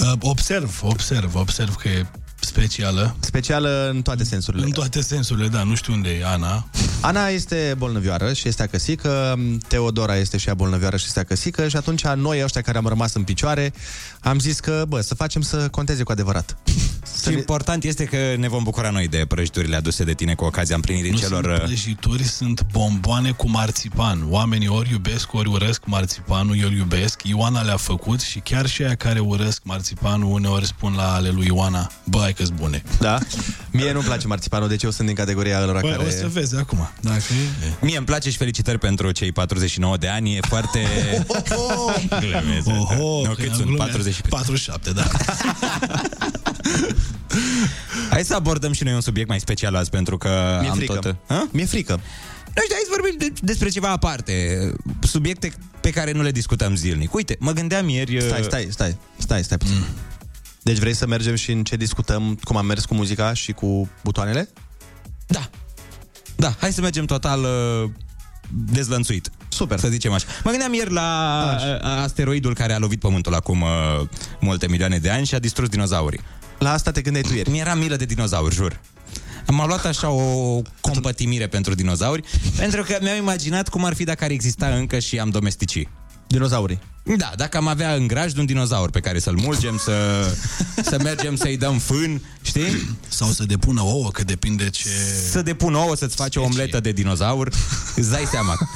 Uh, observ, observ, observ că e specială. Specială în toate sensurile. În toate sensurile, da. Nu știu unde e Ana. Ana este bolnăvioară și este acăsică, Teodora este și ea bolnăvioară și este acăsică și atunci noi ăștia care am rămas în picioare am zis că, bă, să facem să conteze cu adevărat. Și important este că ne vom bucura noi de prăjiturile aduse de tine cu ocazia împlinirii Nu celor... sunt uh, prăjituri, sunt bomboane cu marțipan. Oamenii ori iubesc, ori urăsc marțipanul, eu îl iubesc. Ioana le-a făcut și chiar și aia care urăsc marțipanul uneori spun la ale lui Ioana, bă, hai că bune. Da? Mie nu-mi place marțipanul, deci eu sunt din categoria lor Bă, care... o să vezi acum. Dacă e... Mie îmi place și felicitări pentru cei 49 de ani, e foarte... Glemeze. Oho, nu, că cât am sunt? glume. 40 47, da. (laughs) Hai să abordăm și noi un subiect mai special azi, pentru că Mi-e am frică. tot... Ha? Mi-e frică. Nu știu, hai să vorbim de, despre ceva aparte, subiecte pe care nu le discutăm zilnic. Uite, mă gândeam ieri... Stai, uh, stai, stai, stai, stai puțin. Mm. Deci vrei să mergem și în ce discutăm, cum am mers cu muzica și cu butoanele? Da, hai să mergem total uh, dezlănțuit. Super. Să zicem așa. Mă gândeam ieri la așa. asteroidul care a lovit Pământul acum uh, multe milioane de ani și a distrus dinozaurii. La asta te gândeai tu ieri. Mi-era milă de dinozauri, jur. M-a luat așa o compătimire pentru dinozauri, pentru că mi-am imaginat cum ar fi dacă ar exista încă și am domestici. Dinozaurii. Da, dacă am avea în grajd un dinozaur pe care să-l mulgem, să, (laughs) să mergem să-i dăm fân, știi? Sau să depună ouă, că depinde ce... Să depună ouă, să-ți faci o omletă de dinozaur, îți dai seama. (laughs)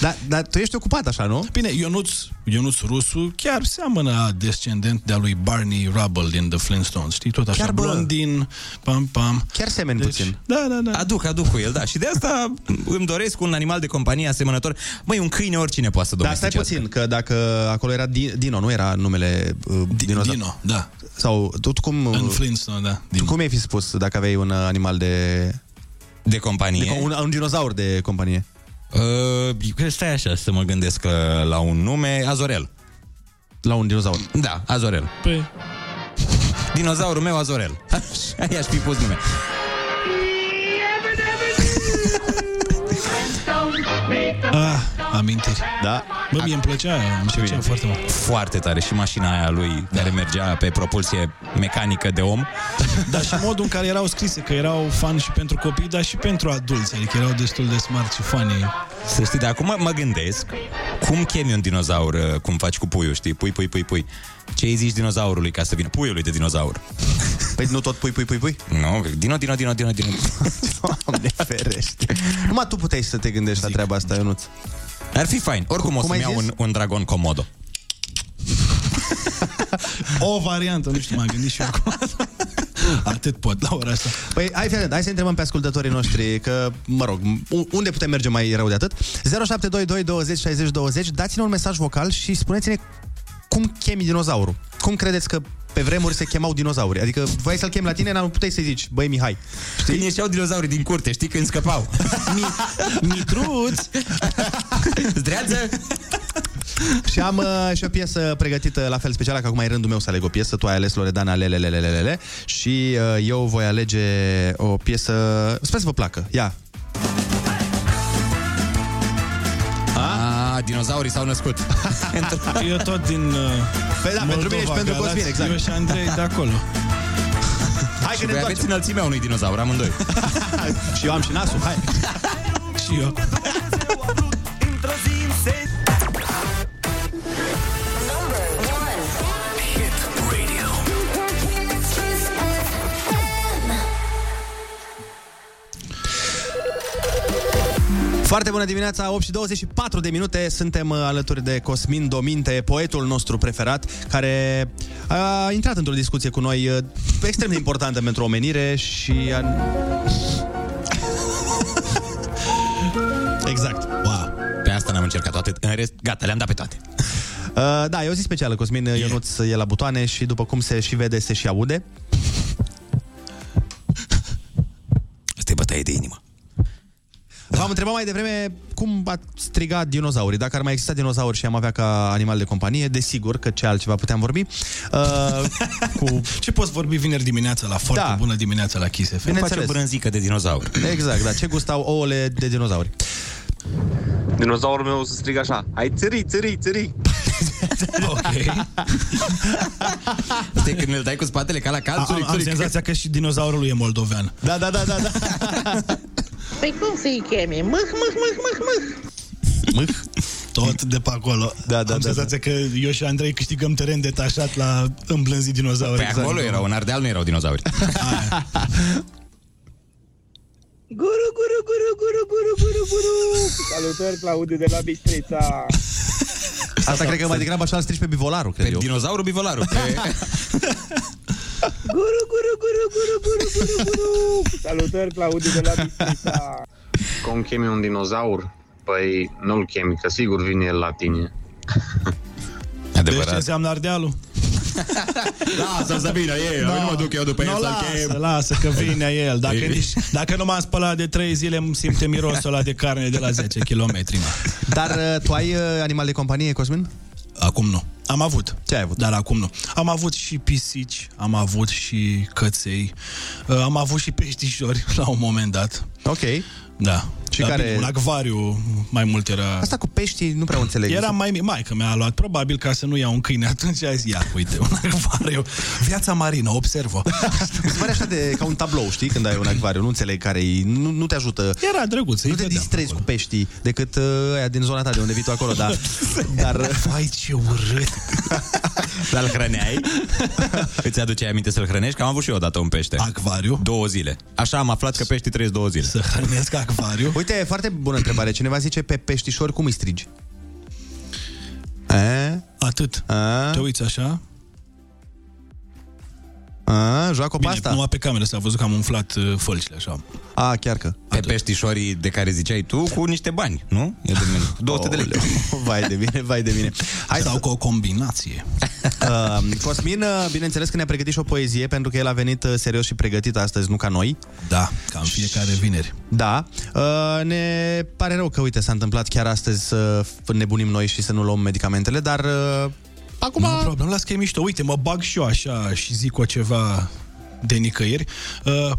Dar da, tu ești ocupat așa, nu? Bine, Ionuț, Ionuț Rusu chiar seamănă descendent de-a lui Barney Rubble din The Flintstones. Știi, tot așa, Chiar, bă. blondin, pam, pam. Chiar semeni deci, puțin. Da, da, da. Aduc, aduc cu el, da. Și de asta îmi doresc un animal de companie asemănător. Măi, un câine oricine poate să Dar stai domesticească. puțin, că dacă acolo era Di- Dino, nu era numele uh, dinozaur. Dino, da. Sau tu cum... uh, În Flintstone, da. Tu cum ai fi spus dacă aveai un uh, animal de... De companie? De, co- un, un dinozaur de companie. Uh, stai așa să mă gândesc uh, la un nume. Azorel. La un dinozaur? Da, Azorel. Păi... (laughs) Dinozaurul meu Azorel. (laughs) Așa i-aș fi pus nume. Ah, amintiri. Da. Bă, mie îmi plăcea, îmi plăcea foarte mult. Foarte tare. Și mașina aia lui Da. care mergea pe propulsie mecanică de om. (laughs) Dar și modul în care erau scrise, că erau fan și pentru copii, dar și pentru adulți, adică erau destul de smart și funny. Să știi, de acum mă gândesc cum chemi un dinozaur, uh, cum faci cu puiul, știi? Pui, pui, pui, pui. Ce îi zici dinozaurului ca să vină? Puiului de dinozaur. (laughs) Păi nu tot pui, pui, pui, pui? Nu, dino, dino, dino, dino, dino. (laughs) Doamne ferește. Numai tu puteai să te gândești la treaba asta, Ionuț. Ar fi fain. Oricum Cum o să-mi ai iau zis? un, un dragon comodo. O variantă, nu știu, m-am gândit și eu acum. Atât pot la ora asta. Păi hai, fii atent, hai să întrebăm pe ascultătorii noștri că, mă rog, u- unde putem merge mai rău de atât? 0722 20 60 20 Dați-ne un mesaj vocal și spuneți-ne cum chemi dinozaurul. Cum credeți că pe vremuri se chemau dinozauri? Adică voi să-l chem la tine, n-am puteai să-i zici, băi Mihai. Când ieșeau dinozaurii din curte, știi, când scăpau. (laughs) Mitruț! (laughs) Zdreață! Și am uh, și o piesă pregătită la fel specială, că acum e rândul meu să aleg o piesă. Tu ai ales Loredana Lelelelelele și uh, eu voi alege o piesă... Sper să vă placă. Ia, dinozaurii s-au născut. (laughs) Eu tot din uh, Păi da, pentru mine și pentru Galați, Cosmin, exact. Eu și Andrei de acolo. (laughs) Hai și că ne voi aveți întoarcem. înălțimea unui dinozaur, amândoi. (laughs) și eu am și nasul, hai. și eu. Foarte bună dimineața, 8 și 24 de minute Suntem uh, alături de Cosmin Dominte Poetul nostru preferat Care a intrat într-o discuție cu noi uh, Extrem de importantă pentru omenire Și a... (laughs) Exact Wow. Pe asta n-am încercat toate. În rest, gata, le-am dat pe toate. Uh, da, e o zi specială, Cosmin yeah. Ionuț e la butoane și după cum se și vede, se și aude Asta e bătaie de inimă. Da. V-am întrebat mai devreme cum a strigat dinozaurii. Dacă ar mai exista dinozauri și am avea ca animal de companie, desigur că ce altceva puteam vorbi. Uh, (laughs) cu... Ce poți vorbi vineri dimineața la foarte Da. bună dimineața la Kiss FM? Bineînțeles. Face o brânzică de dinozaur. Exact, da. Ce gustau ouăle de dinozauri? Dinozaurul meu se strigă așa Hai țări, țări, țări (laughs) Ok. Stai când îl dai cu spatele ca la cal, Am, țuric, am țuric. senzația că și dinozaurul e moldovean. Da, da, da, da, da. (laughs) Păi cum să-i cheme? Mâh, mâh, mâh, mâh, mâh. Mâh. Tot de pe acolo. Da, da, Am da, senzația că eu și Andrei câștigăm teren detașat la îmblânzit dinozauri. Pe Păi acolo erau, în Ardeal nu erau dinozauri. (laughs) Guru, guru, guru, guru, guru, guru, guru. Salutări, Claudiu de la Bistrița. Asta cred că mai degrabă așa îl strici pe bivolarul, cred Pe eu. dinozaurul bivolarul. Pe... (laughs) Guru, guru, guru, guru, guru, guru, guru. Salutări, Claudiu de la Bistrița. Cum chemi un dinozaur? Păi nu-l chemi, că sigur vine el la tine Vezi ce înseamnă Ardealul? Lasă să vină ei, no. nu mă duc eu după el no, să-l lasă, chem. lasă că vine el. Dacă, Ei. nici, dacă nu m-am spălat de 3 zile, îmi simte mirosul ăla de carne de la 10 km. Mă. Dar uh, tu ai uh, animal de companie, Cosmin? Acum nu. Am avut. Ce ai avut? Dar acum nu. Am avut și pisici, am avut și căței, uh, am avut și peștișori (laughs) la un moment dat. Ok. Da. Și Dar care- bine, Un acvariu mai mult era... Asta cu peștii nu prea o înțeleg. Era mai mic. Maica mi-a luat, probabil ca să nu iau un câine. (laughs) Atunci a zis, ia, uite, un acvariu. Viața marină, observă. (laughs) Mi se pare așa de, ca un tablou, știi, când ai un acvariu, nu înțeleg care nu, nu te ajută. Era drăguț, Nu te distrezi cu peștii decât uh, aia din zona ta de unde vii tu acolo, dar... (laughs) dar Vai, ce urât! Dar îl hrăneai? Îți aduce aminte să-l hrănești? Că am avut și eu odată un pește. Acvariu? Două zile. Așa am aflat că peștii trăiesc două zile. Să hrănesc acvariu? Uite, foarte bună întrebare. Cineva zice pe peștișori cum îi strigi? A? Atât. A? Te uiți așa? A, joacă o Bine, pasta? numai pe cameră s-a văzut că am umflat uh, fălcile așa. A, chiar că. Pe peștișorii de care ziceai tu cu niște bani, nu? E de mine. (laughs) 200 de lei. (laughs) Vai de mine, vai de mine. Hai Sau cu o combinație. Uh, (laughs) Cosmin, uh, bineînțeles că ne-a pregătit și o poezie, pentru că el a venit uh, serios și pregătit astăzi, nu ca noi. Da, ca în fiecare vineri. Da. Uh, ne pare rău că, uite, s-a întâmplat chiar astăzi să nebunim noi și să nu luăm medicamentele, dar uh, Acum... Nu problem, las că e mișto. Uite, mă bag și eu așa și zic o ceva de nicăieri. Uh,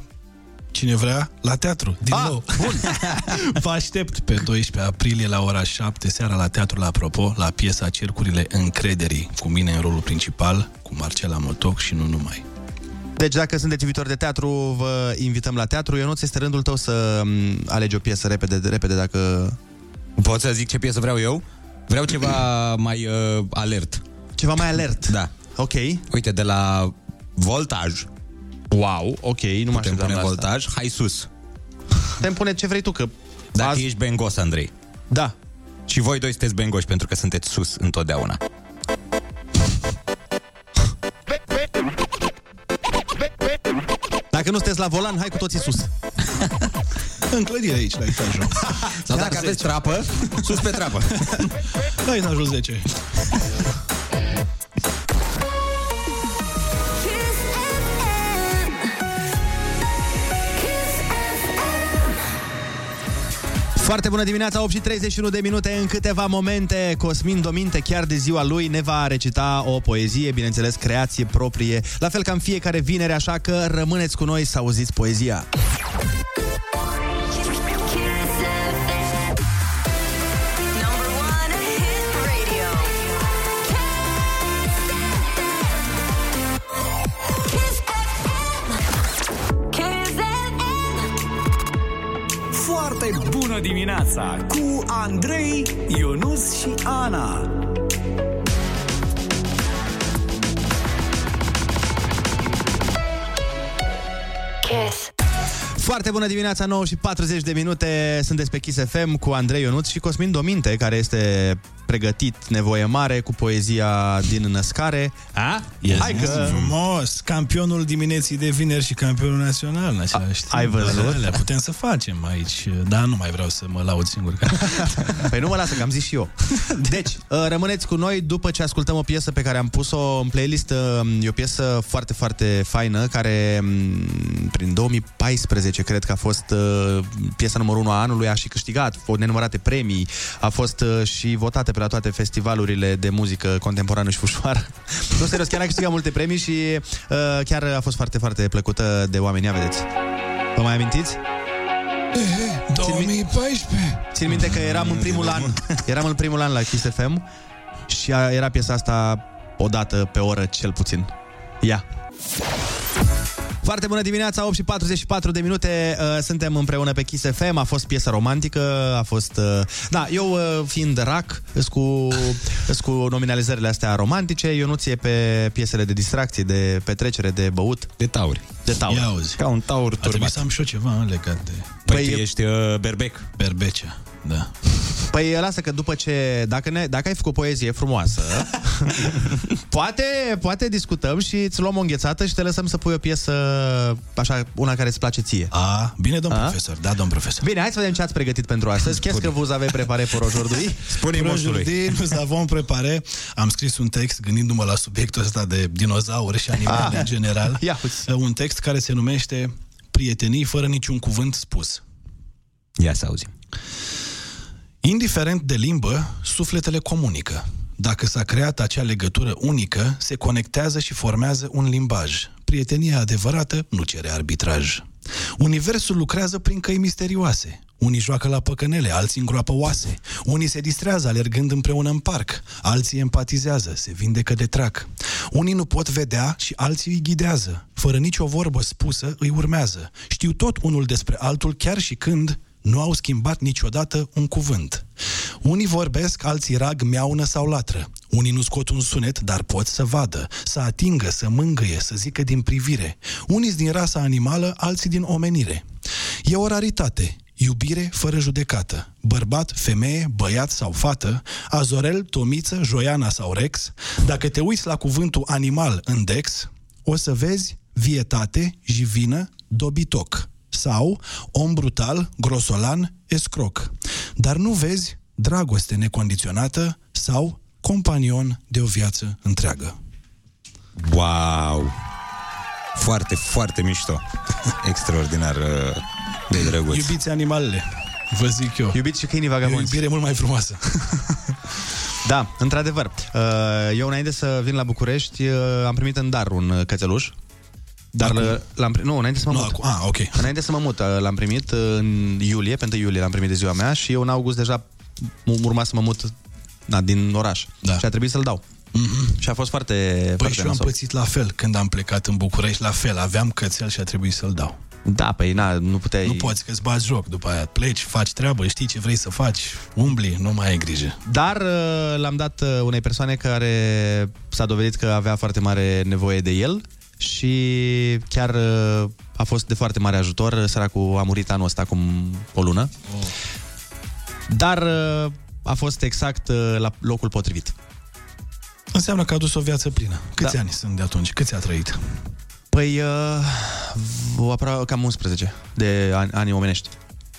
cine vrea, la teatru, din Ah, nou. Bun. (laughs) Vă aștept pe 12 aprilie la ora 7 seara la teatru la apropo, la piesa Cercurile Încrederii, cu mine în rolul principal, cu Marcela Motoc și nu numai. Deci dacă sunteți iubitori de teatru, vă invităm la teatru. Ionuț, este rândul tău să m, alegi o piesă repede, repede dacă... Pot să zic ce piesă vreau eu? Vreau ceva mai uh, alert. Ceva mai alert? Da. Ok. Uite, de la Voltaj. Wow, ok, nu mă Putem așteptam pune la asta. Voltaj, hai sus. Putem pune ce vrei tu, că... Dacă Azi... ești bengos, Andrei. Da. Și voi doi sunteți bengoși pentru că sunteți sus întotdeauna. Dacă nu sunteți la volan, hai cu toții sus. (laughs) În clădire aici, la etajul. Sau dacă aveți trapă, sus pe trapă. La etajul 10. Foarte bună dimineața, 8 și 31 de minute în câteva momente. Cosmin Dominte, chiar de ziua lui, ne va recita o poezie, bineînțeles, creație proprie, la fel ca în fiecare vinere, așa că rămâneți cu noi să auziți poezia. Dimineața cu Andrei, Ionus și Ana. Kiss. Foarte bună dimineața, 9 și 40 de minute. Sunteți pe Kiss FM cu Andrei Ionuț și Cosmin Dominte, care este pregătit nevoie mare cu poezia din născare. A? Yes. Hai că... Frumos! Campionul dimineții de vineri și campionul național în același timp. ai văzut? Ale- ale putem să facem aici, dar nu mai vreau să mă laud singur. (laughs) Păi nu mă lasă, că am zis și eu. Deci, uh, rămâneți cu noi după ce ascultăm o piesă pe care am pus-o în playlist. Uh, E o piesă foarte, foarte faină, care m, prin 2014 cred că a fost uh, piesa numărul 1 a anului, a și câștigat o nenumărate premii, a fost uh, și votată pe la toate festivalurile de muzică contemporană și fușoară. (laughs) nu, serios, chiar a câștigat multe premii și uh, chiar a fost foarte, foarte plăcută de oameni. Ia vedeți. Vă mai amintiți? 2014! Țin minte că eram în primul an, (laughs) eram în primul an la Kiss FM și a- era piesa asta o dată pe oră cel puțin. Ia. Foarte bună dimineața, 8 și 44 de minute, uh, suntem împreună pe Kiss FM, a fost piesă romantică, a fost... Uh, da, eu uh, fiind rac, îs cu, îs cu nominalizările astea romantice, eu nu ție pe piesele de distracție, de petrecere, de băut. De tauri. De tauri. Ia auzi. Ca un taur Ar trebui turbat. să am și eu ceva în legat de... Păi, păi tu ești uh, berbec. Berbecea, da. Păi lasă că după ce, dacă, ne, dacă ai făcut poezie frumoasă, (laughs) poate, poate discutăm și îți luăm o înghețată și te lăsăm să pui o piesă, așa, una care îți place ție. A, bine, domn A? profesor, da, domn profesor. Bine, hai să vedem ce ați pregătit pentru astăzi. (laughs) Qu'est-ce que vous avez préparé pour aujourd'hui? Pour aujourd'hui, nous (laughs) avons préparé, am scris un text gândindu-mă la subiectul ăsta de dinozauri și animale Ah. în general. Ia Un text care se numește Prietenii fără niciun cuvânt spus. Ia să auzim. Indiferent de limbă, sufletele comunică. dacă s-a creat acea legătură unică, se conectează și formează un limbaj. Prietenia adevărată nu cere arbitraj. Universul lucrează prin căi misterioase. Unii joacă la păcănele, alții îngroapă oase. Unii se distrează alergând împreună în parc. Alții empatizează, se vindecă de trac. Unii nu pot vedea și alții îi ghidează. Fără nicio vorbă spusă, îi urmează. Știu tot unul despre altul chiar și când nu au schimbat niciodată un cuvânt. Unii vorbesc, alții rag, miaună sau latră. Unii nu scot un sunet, dar pot să vadă, să atingă, să mângâie, să zică din privire. Unii din rasa animală, alții din omenire. E o raritate, Iubire fără judecată. Bărbat, femeie, băiat sau fată, azorel, tomiță, joiana sau rex. Dacă te uiți la cuvântul animal în dex, o să vezi vietate, jivină, dobitoc. Sau om brutal, grosolan, escroc. Dar nu vezi dragoste necondiționată sau companion de o viață întreagă. Wow! Foarte, foarte mișto. (laughs) Extraordinar uh, de drăguț. Iubiți animalele, vă zic eu. Iubiți și câinii E o vagabonzi. iubire mult mai frumoasă. (laughs) Da, într-adevăr. Uh, Eu înainte să vin la București uh, am primit în dar un uh, cățeluș. Dar Acum? l- l-am pri- nu, înainte să mă Nu, mut. acum- ah, ok. (laughs) Înainte să mă mut, uh, l-am primit uh, în iulie, pentru iulie l-am primit de ziua mea și eu în august deja m- urma să mă mut na, din oraș. Da. Și a trebuit să-l dau. Mm-hmm. Și a fost foarte, Păi foarte și eu am nasol. pățit la fel când am plecat în București, la fel, aveam cățel și a trebuit să-l dau. Da, păi na, nu puteai... Nu poți că îți bați joc după aia. Pleci, faci treabă, știi ce vrei să faci, umbli, nu mai ai grijă. Dar uh, l-am dat uh, unei persoane care s-a dovedit că avea foarte mare nevoie de el și chiar uh, a fost de foarte mare ajutor. Săracul a murit anul ăsta acum o lună. Oh. Dar uh, a fost exact uh, la locul potrivit. Înseamnă că a dus o viață plină. Câți Da. ani sunt de atunci? Câți a trăit? Păi, uh, aproape cam 11 de ani, ani omenești.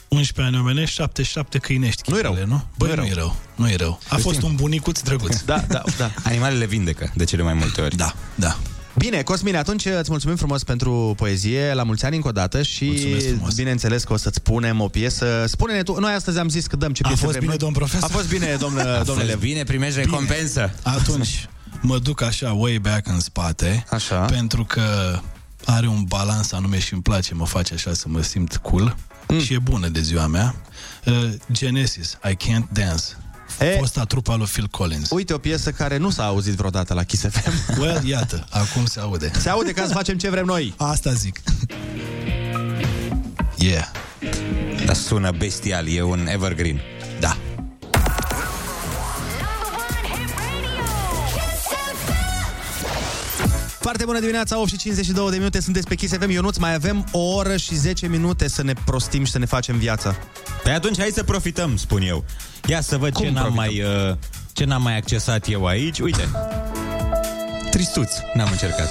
11 ani omenești, 77 câinești. Nu e rău, nu? Băi, nu e rău. Nu e rău. A Știm. fost un bunicuț drăguț. Da, da, da. (laughs) Animalele vindecă de cele mai multe ori. Da, da. Bine, Cosmine, atunci îți mulțumim frumos pentru poezie, la mulți ani încă o dată și bineînțeles că o să-ți spunem o piesă. Spune-ne tu, noi astăzi am zis că dăm ce A piese fost vrem. bine, domn profesor? A fost bine, domn, A domnule. fost bine, primești recompensă. Atunci mă duc așa way back în spate așa. pentru că are un balans anume și îmi place, mă face așa să mă simt cool mm. și e bună de ziua mea. Uh, Genesis, I Can't Dance. E, Fosta trupa lui Phil Collins. Uite o piesă care nu s-a auzit vreodată la Kiss FM. (laughs) Well, iată, acum se aude. Se aude ca să facem ce vrem noi. Asta zic. (laughs) Yeah. Dar sună bestial, e un evergreen. Foarte bună dimineața, 8 și 52 de minute, sunteți pe Kiss FM. Ionuț, mai avem o oră și 10 minute să ne prostim și să ne facem viața. Păi atunci hai să profităm, spun eu. Ia să văd Cum ce n-am, profităm? mai, uh, ce n-am mai accesat eu aici. Uite. Tristuț, n-am încercat.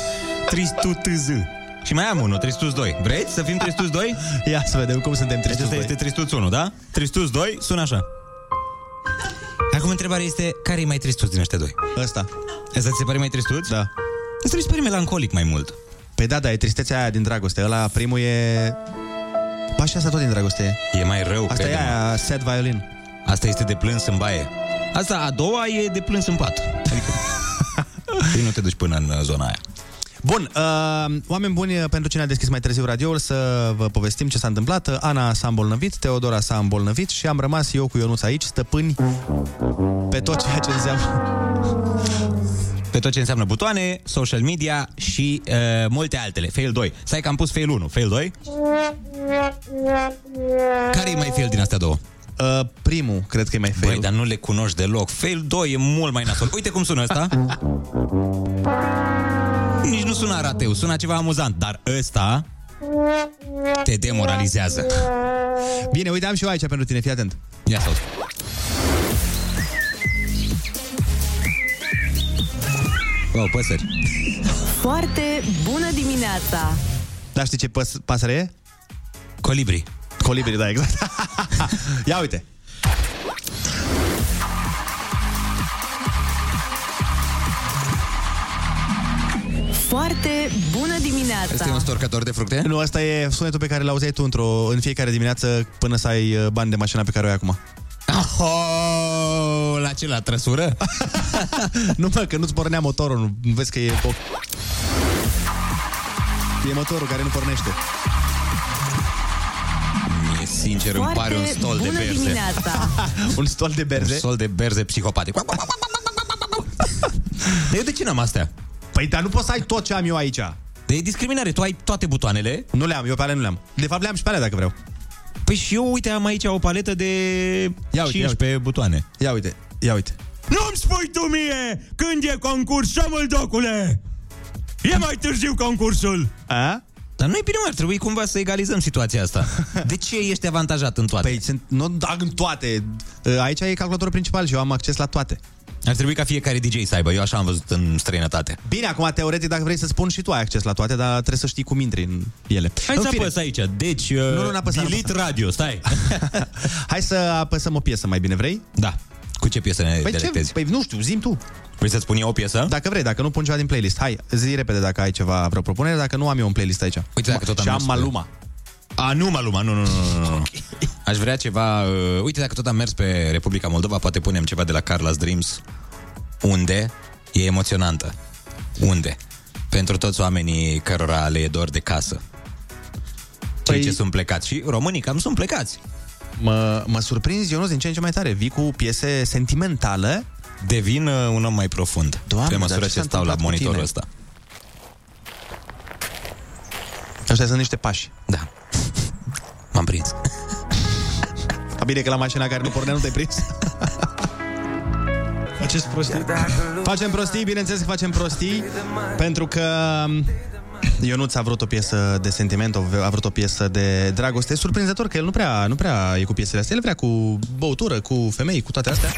Tristuț. Și mai am unul, Tristuț 2. Vreți să fim Tristuț 2? (laughs) Ia să vedem cum suntem Tristuț Acesta 2. este Tristuț 1, da? Tristuț 2 sună așa. Acum întrebarea este, care e mai tristuț din ăștia doi? Ăsta. Ăsta ți se pare mai tristuț? Da. Ăsta mi se pare melancolic mai mult. Păi da, da, e tristețea aia din dragoste. Ăla primul e... Pa și asta tot din dragoste e. E mai rău, Asta e crede-mă. aia, sad violin. Asta este de plâns în baie. Asta, a doua, e de plâns în pat. Adică... (laughs) Păi nu te duci până în uh, zona aia. Bun, uh, oameni buni, pentru cine a deschis mai târziu radioul, să vă povestim ce s-a întâmplat. Ana s-a îmbolnăvit, Teodora s-a îmbolnăvit și am rămas eu cu Ionuț aici, stăpâni pe tot ceea ce înseamnă. Pe tot ce înseamnă butoane, social media și uh, multe altele. Fail 2. Stai că am pus fail 1. Fail 2? Care e mai fail din astea două? Uh, primul, cred că e mai fail. Băi, dar nu le cunoști deloc. Fail 2 e mult mai nasol. Uite cum sună ăsta. Nici nu sună rateu, sună ceva amuzant, dar ăsta te demoralizează. Bine, uite, am și eu aici pentru tine, fii atent. Ia să Wow, păsări. Foarte bună dimineața! Dar știi ce păs- pasăre e? Colibri. Colibri, da, exact. (laughs) Ia uite. Foarte bună dimineața! Este un storcător de fructe? Nu, asta e sunetul pe care l-auzeai tu într-o, în fiecare dimineață până să ai uh, bani de mașina pe care o ai acum. Oh, la ce, la trăsură? (laughs) nu, mă, că nu-ți pornea motorul, nu nu vezi că e... O... E motorul care nu pornește. Mie, sincer, îmi pare un stol de bună berze. dimineața! (laughs) un stol de berze? Un stol de berze psihopatic. (laughs) Eu de ce n-am astea? Păi, dar nu poți să ai tot ce am eu aici. De e discriminare, tu ai toate butoanele. Nu le am, eu pe alea nu le-am. De fapt, le-am și pe alea dacă vreau. Păi și eu, uite, am aici o paletă de Ia uite, 15 ia butoane. Ia uite, ia uite. Nu-mi spui tu mie când e concurs, șomul docule! E mai târziu concursul! A? Dar nu e bine, mă, ar trebui cumva să egalizăm situația asta. De ce ești avantajat în toate? Păi, sunt, nu, da, în toate. Aici e calculatorul principal și eu am acces la toate. Ar trebui ca fiecare DJ să aibă. Eu așa am văzut în străinătate. Bine, acum, teoretic, dacă vrei să spun și tu ai acces la toate, dar trebuie să știi cum intri în ele. Hai în să fine. apăs aici. Deci, uh, Nu, nu, n-apăsa, delete n-apăsa. radio, stai. (laughs) Hai să apăsăm o piesă mai bine, vrei? Da. Cu ce piesă ne Păi, ce? delectezi? păi nu știu, zim tu. Vrei să-ți spun eu o piesă? Dacă vrei, dacă nu pun ceva din playlist. Hai, zi repede dacă ai ceva, vreo propunere, dacă nu am eu un playlist aici. Uite, dacă tot am și am mers pe- Maluma. A, nu Maluma, nu, nu, nu, nu, nu. Aș vrea ceva... Uh, uite, dacă tot am mers pe Republica Moldova, poate punem ceva de la Carla's Dreams. Unde? E emoționantă. Unde? Pentru toți oamenii cărora le e dor de casă. Cei Păi- ce sunt plecați. Și românii cam sunt plecați. Mă, mă surprinzi, eu nu din ce în ce mai tare. Vii cu piese sentimentale. Devin uh, un om mai profund. Doamne, pe dar măsură ce ce s-a stau la întâmplat cu monitorul tine? ăsta. Ăștia sunt niște pași. Da. M-am prins. A bine că la mașina care nu pornea nu te-ai prins. Faceți prostii? Facem prostii, bineînțeles că facem prostii, pentru că Ionuț a vrut o piesă de sentiment, a vrut o piesă de dragoste. E surprinzător că el nu prea, nu prea e cu piesele astea, el vrea cu băutură, cu femei, cu toate astea.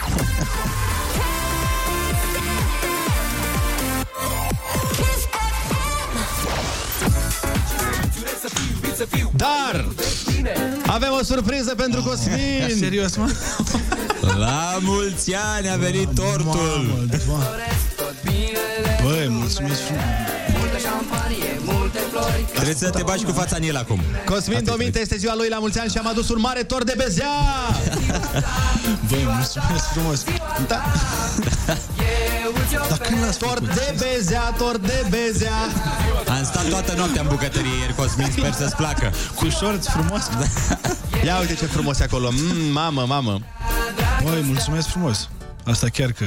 Dar avem o surpriză pentru Cosmin! Serios, mă? La mulți ani a venit tortul! Băi, mulțumesc frumos. Trebuie să te bagi cu fața în el acum. Cosmin Dominte este ziua lui la mulți ani și am adus un mare tor de bezea! Băi, mulțumesc frumos. Da. Dar când l-ați Tor de bezea, tor de bezea! Am stat toată noaptea în bucătărie ieri, Cosmin, sper să-ți placă. Cu șorți frumos. Ia uite ce frumos e acolo. Mm, mamă, mamă. Băi, mulțumesc frumos. Asta chiar că...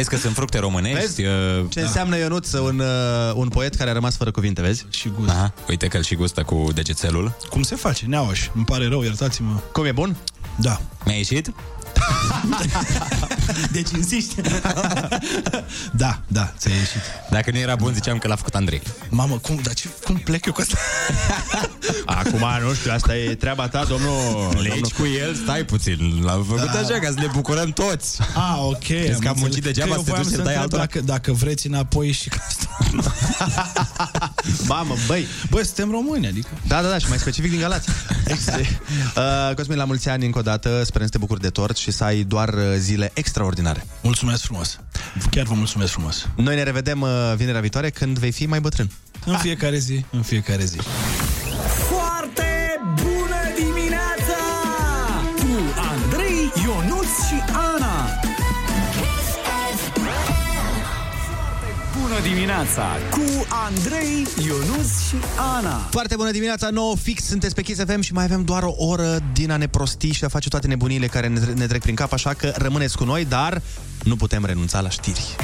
Vezi că sunt fructe românești. Vezi? uh, Ce înseamnă Ionuț, un, uh, un poet care a rămas fără cuvinte, vezi? Și gust. Aha, uite că îl și gustă cu degețelul. Cum se face? Neaoș. Îmi pare rău, iertați-mă. Cum e bun? Da. Mi-a ieșit? (laughs) Deci insisti. Da, da, ți-a ieșit. Dacă nu era bun, ziceam că l-a făcut Andrei. Mamă, cum, dar ce, cum plec eu cu asta? (laughs) Acum, nu știu, asta e treaba ta, domnul... Pleci cu el, stai puțin. L-am făcut Da. așa ca să ne bucurăm toți. Ah, ok. Crezi că am muncit degeaba Că eu să te voiam duci să dai întreb altora? Dacă, dacă vreți înapoi și ca asta. (laughs) Mamă, băi. Băi, suntem români, adică. Da, da, da, și mai specific din Galați. uh, Cosmin, la mulți ani încă o dată, sperăm să te bucuri de tort și să ai doar uh, zile extraordinare. Mulțumesc frumos. Chiar vă mulțumesc frumos. Noi ne revedem uh, vinerea viitoare când vei fi mai bătrân. În fiecare zi, în fiecare zi. Bună dimineața cu Andrei, Ionuț și Ana. Foarte bună dimineața, 9 fix, sunteți pe Kiss FM și mai avem doar o oră din a ne prosti și a face toate nebunile care ne, ne trec prin cap, așa că rămâneți cu noi, dar nu putem renunța la știri.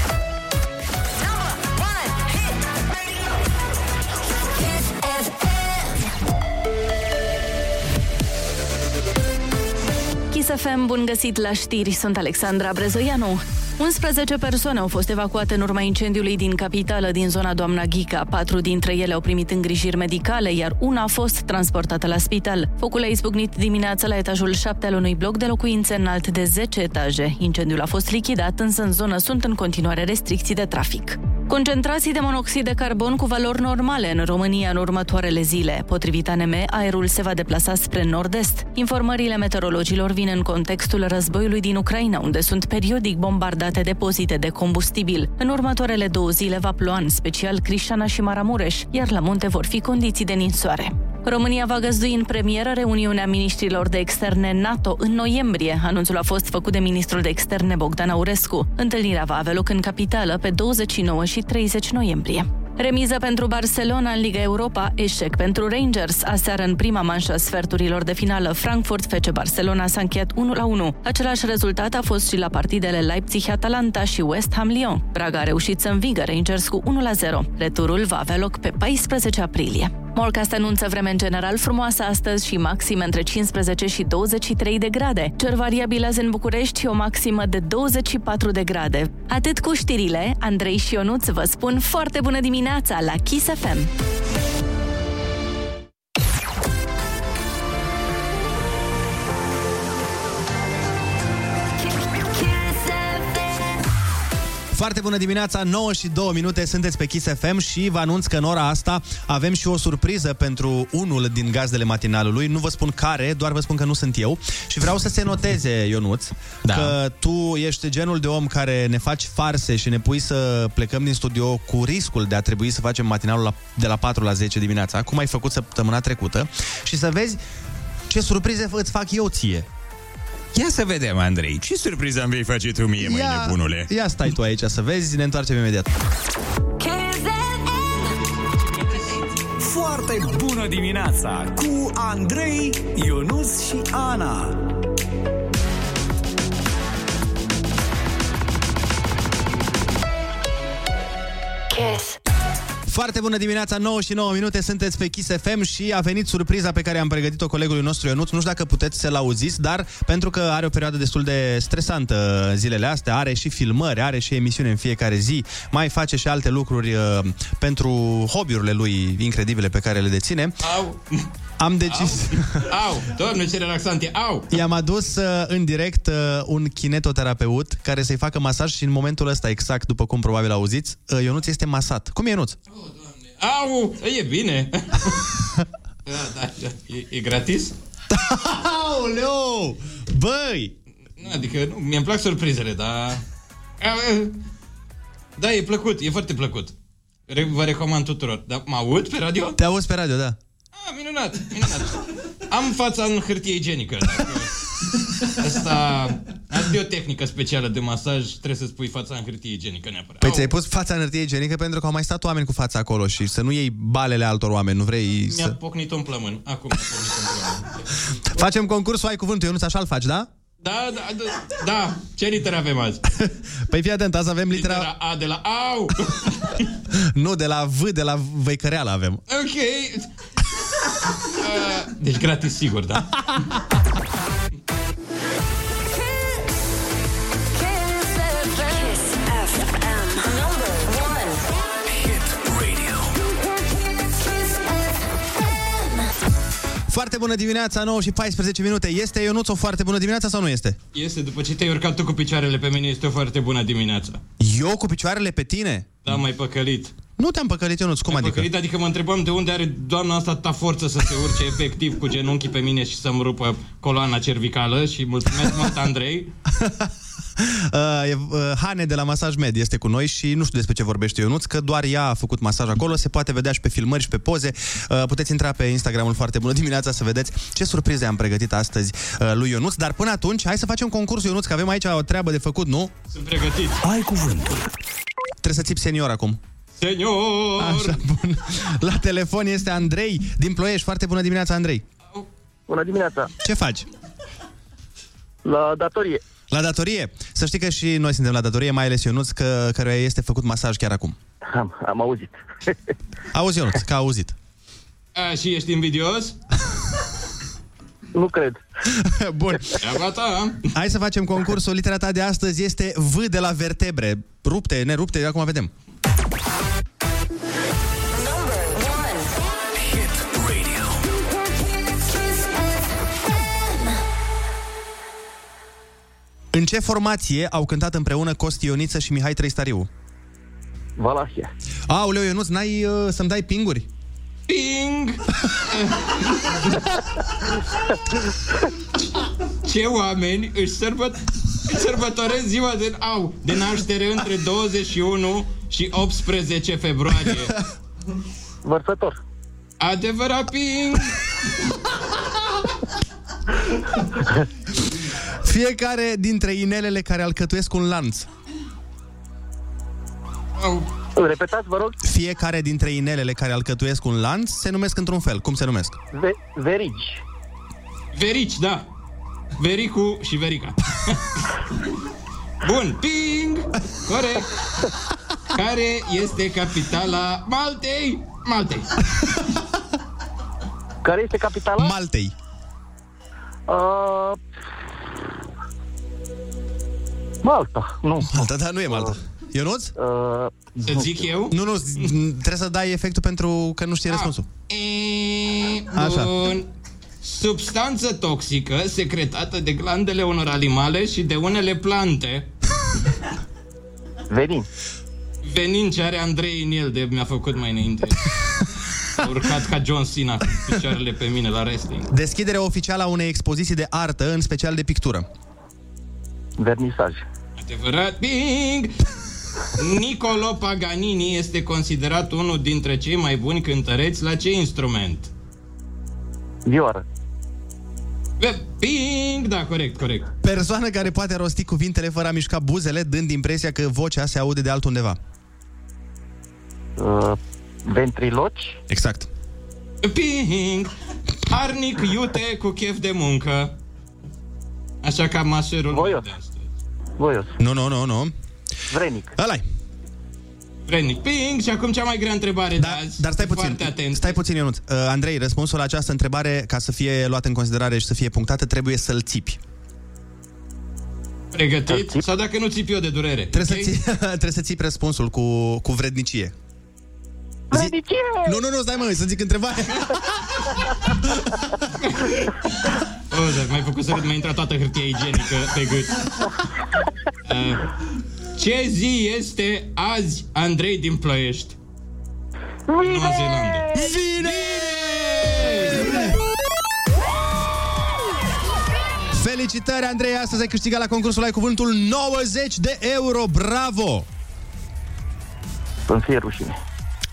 Kiss FM, bun găsit la știri, sunt Alexandra Brezoianu. 11 persoane au fost evacuate în urma incendiului din capitală, din zona Doamna Ghica. Patru dintre ele au primit îngrijiri medicale, iar una a fost transportată la spital. Focul a izbucnit dimineața la etajul 7 al unui bloc de locuințe înalt de 10 etaje. Incendiul a fost lichidat, însă în zonă sunt în continuare restricții de trafic. Concentrații de monoxid de carbon cu valori normale în România în următoarele zile. Potrivit ANM, aerul se va deplasa spre nord-est. Informările meteorologilor vin în contextul războiului din Ucraina, unde sunt periodic bombardate depozite de combustibil. În următoarele două zile va ploua în special Crișana și Maramureș, iar la munte vor fi condiții de ninsoare. România va găzdui în premieră reuniunea ministrilor de externe NATO în noiembrie. Anunțul a fost făcut de ministrul de externe Bogdan Aurescu. Întâlnirea va avea loc în capitală pe 29 și 30 noiembrie. Remiză pentru Barcelona în Liga Europa, eșec pentru Rangers. Aseară, în prima manșă a sferturilor de finală, Frankfurt FC Barcelona s-a încheiat 1-1. Același rezultat a fost și la partidele Leipzig-Atalanta și West Ham-Lyon. Praga a reușit să învingă Rangers cu 1-0. Returul va avea loc pe 14 aprilie. Morcast anunță vreme în general frumoasă astăzi și maxime între 15 și 23 de grade. Cer variabil azi în București și o maximă de 24 de grade. Atât cu știrile, Andrei și Ionuț vă spun foarte bună dimineața la Kiss FM. Foarte bună dimineața, 9 și 2 minute, sunteți pe Kiss FM și vă anunț că în ora asta avem și o surpriză pentru unul din gazdele matinalului. Nu vă spun care, doar vă spun că nu sunt eu. Și vreau să se noteze, Ionuț, da. că tu ești genul de om care ne faci farse și ne pui să plecăm din studio cu riscul de a trebui să facem matinalul la, de la 4 la 10 dimineața, cum ai făcut săptămâna trecută, și să vezi ce surprize îți fac eu ție. Ia să vedem, Andrei, ce surpriză îmi vei face tu mie, măi nebunule? ia stai tu aici să vezi, ne întoarcem imediat. Foarte bună dimineața cu Andrei, Ionus și Ana. Kiss. Foarte bună dimineața, 9 și 9 minute, sunteți pe Kiss FM și a venit surpriza pe care am pregătit-o colegului nostru Ionuț. Nu știu dacă puteți să-l auziți, dar pentru că are o perioadă destul de stresantă zilele astea, are și filmări, are și emisiune în fiecare zi, mai face și alte lucruri uh, pentru hobby-urile lui incredibile pe care le deține. Au! Am decis... Au! au. Doamne, ce relaxant e! Au! I-am adus uh, în direct uh, un kinetoterapeut care să-i facă masaj și în momentul ăsta, exact după cum probabil auziți, uh, Ionuț este masat. Cum e Ionuț? Au! E bine! (laughs) da, da, da. E, e gratis? Aoleu! Băi! Nu, adică nu, mi-mi plac surprizele, dar... Da, e plăcut, e foarte plăcut. Re- vă recomand tuturor. Dar mă aud pe radio? Te auzi pe radio, da. Ah, minunat, minunat. Am fața în hârtie igienică. Dacă... Asta, asta e o tehnică specială de masaj, trebuie să spui fața în hârtie igienică neapărat. Păi ți-ai pus fața în hârtie igienică pentru că au mai stat oameni cu fața acolo și să nu iei balele altor oameni, nu vrei Mi-a să... pocnit un plămân. Acum mi-a pocnit un plămân. Facem concursul, ai cuvântul, Ionuț, așa-l faci, da? Da, da, da, da. Ce litere avem azi? (laughs) Păi fii atent, azi avem litera... Litera A de la Au! (laughs) Nu, de la V, de la Văicăreală avem. Ok. Uh, deci gratis, sigur, da? Foarte bună dimineața, 9 și 14 minute. Este Ionuț o foarte bună dimineața sau nu este? Este, după ce te-ai urcat tu cu picioarele pe mine, este o foarte bună dimineață. Eu cu picioarele pe tine? Da, mai păcălit. Nu te-am păcălit, Ionuț, cum Mai adică? Păcălit, adică mă întrebam de unde are doamna asta ta forță să se urce efectiv cu genunchii pe mine și să-mi rupă coloana cervicală și mulțumesc mult, Andrei. (laughs) Uh, e, uh, Hane de la Masaj Med este cu noi și nu știu despre ce vorbește Ionuț, că doar ea a făcut masaj acolo, se poate vedea și pe filmări și pe poze. Uh, puteți intra pe Instagramul foarte bună dimineața să vedeți ce surprize am pregătit astăzi uh, lui Ionuț, dar până atunci hai să facem concursul Ionuț, că avem aici o treabă de făcut, nu? Sunt pregătit. Ai cuvântul. Trebuie să țipi senior acum. Senior! Așa, bun. La telefon este Andrei din Ploiești. Foarte bună dimineața, Andrei. Bună dimineața! Ce faci? La datorie. La datorie. Să știi că și noi suntem la datorie, mai ales Ionuț, că, căruia este făcut masaj chiar acum. Am, am auzit. (laughs) Auzi, Ionuț, că a auzit. A, și ești invidios? (laughs) Nu cred. (laughs) Bun. Treaba ta. Hai să facem concursul. Litera ta de astăzi este V de la vertebre. Rupte, nerupte, acum vedem. În ce formație au cântat împreună Costi Ioniță și Mihai Trăistariu? Valahia. Aoleu, Ionuț, n-ai uh, să-mi dai pinguri? Ping! (laughs) Ce oameni își, sărbăt- își sărbătoresc ziua de, au, de naștere între 21 și 18 februarie. (laughs) Vărsător. Adevărat ping! (laughs) Fiecare dintre inelele care alcătuiesc un lanț. Repetați, vă rog. Fiecare dintre inelele care alcătuiesc un lanț se numesc într-un fel. Cum se numesc? Ve- verigi. Verici, da. Vericu și Verica. Bun, ping! Corect. Care este capitala Maltei? Maltei. Care este capitala? Maltei. Uh, Malta, nu. Malta, da, nu e Malta. Ionuț? Uh, Să zic eu? Nu, nu, trebuie să dai efectul pentru că nu știi răspunsul. E, Așa. Bun. Substanță toxică secretată de glandele unor animale și de unele plante. Venin. Venin ce are Andrei în el de mi-a făcut mai înainte. A urcat ca John Cena cu picioarele pe mine la wrestling. Deschiderea oficială a unei expoziții de artă, în special de pictură. Vernisaj. Adevărat, bing! Nicolo Paganini este considerat unul dintre cei mai buni cântăreți la ce instrument? Vioară. Be- Bing! Da, corect, corect. Persoană care poate rosti cuvintele fără a mișca buzele, dând impresia că vocea se aude de altundeva. Uh, ventriloci. Exact. Ping! Harnic iute cu chef de muncă. Așa ca maserul Voios. De astăzi. Voios. Nu, nu, nu, nu. Vrenic. ăla Vrednic. Ping! Și acum cea mai grea întrebare da, de azi. Dar stai puțin, Foarte atent. stai puțin, Ionuț. Uh, Andrei, răspunsul la această întrebare, ca să fie luat în considerare și să fie punctată, trebuie să-l țipi. Pregătit? Sau dacă nu țipi eu de durere. Trebuie, să, ții, (laughs) trebuie să țipi răspunsul cu, cu vrednicie. Vrednicie! Nu, nu, nu, stai mă, să zic întrebarea. (laughs) Oh, dar mai făcut să râd, mi-a intrat toată hârtia igienică pe gât. Uh, ce zi este azi, Andrei din Ploiești? Noua Zeelandă. Vine! Felicitări, Andrei! Astăzi ai câștigat la concursul Ai Cuvântul 90 de euro! Bravo! Să-mi fie rușine.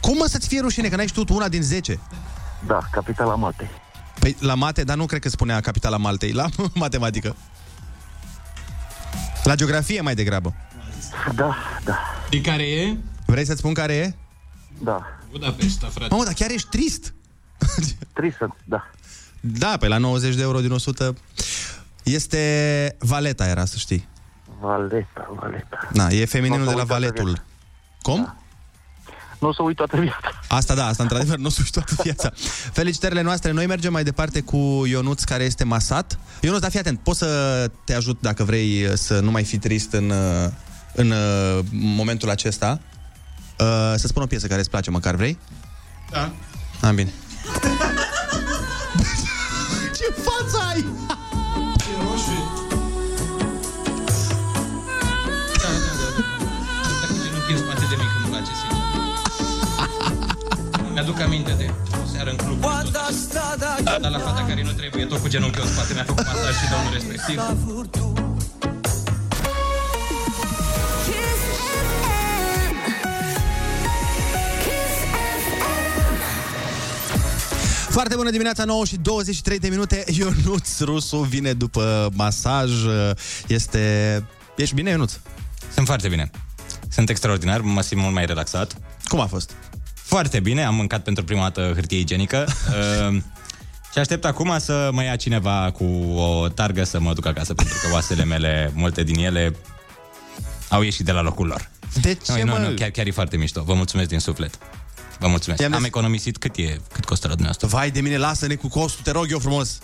Cum mă să-ți fie rușine, că n-ai știut una din 10? Da, capitala Maltei. Păi la mate, dar nu cred că spunea capitala Maltei, la (laughs) matematică. La geografie mai degrabă. Da, da. Și care e? Vrei să-ți spun care e? Da. Budapesta, frate. Mamă, dar chiar ești trist. (laughs) Trisă, da. Da, pe la 90 de euro din 100 este Valeta era, să știi. Valeta, Valeta. Na, e femininul Nu o de să la uit toată Valetul. viața. Cum? Nu o să uit toată viața. Asta da, asta într-adevăr nu suși toată viața. Felicitările noastre. Noi mergem mai departe cu Ionuț, care este masat. Ionuț, dar fii atent, pot să te ajut dacă vrei să nu mai fi trist în, uh, în uh, momentul acesta. Uh, să spun o piesă care îți place, măcar vrei? Da. Am bine. (laughs) Mi-aduc aminte de o seară în club. Dar la fata care nu trebuie, tot cu genunchiul în spate mi-a făcut masaj și domnul respectiv. Foarte bună dimineața, 9 și 23 de minute. Ionuț Rusu vine după masaj. Este... Ești bine, Ionuț? Sunt foarte bine. Sunt extraordinar, mă simt mult mai relaxat. Cum a fost? Foarte bine, am mâncat pentru prima dată hârtie igienică. uh, (laughs) și aștept acum să mă ia cineva cu o targă să mă duc acasă, pentru că oasele mele, multe din ele, au ieșit de la locul lor. De ce, nu, mă? nu, nu, chiar, chiar e foarte mișto. Vă mulțumesc din suflet. Vă mulțumesc. I-am Am zis- economisit cât e, cât costă la dumneavoastră. Vai de mine, lasă-ne cu costul, te rog eu frumos.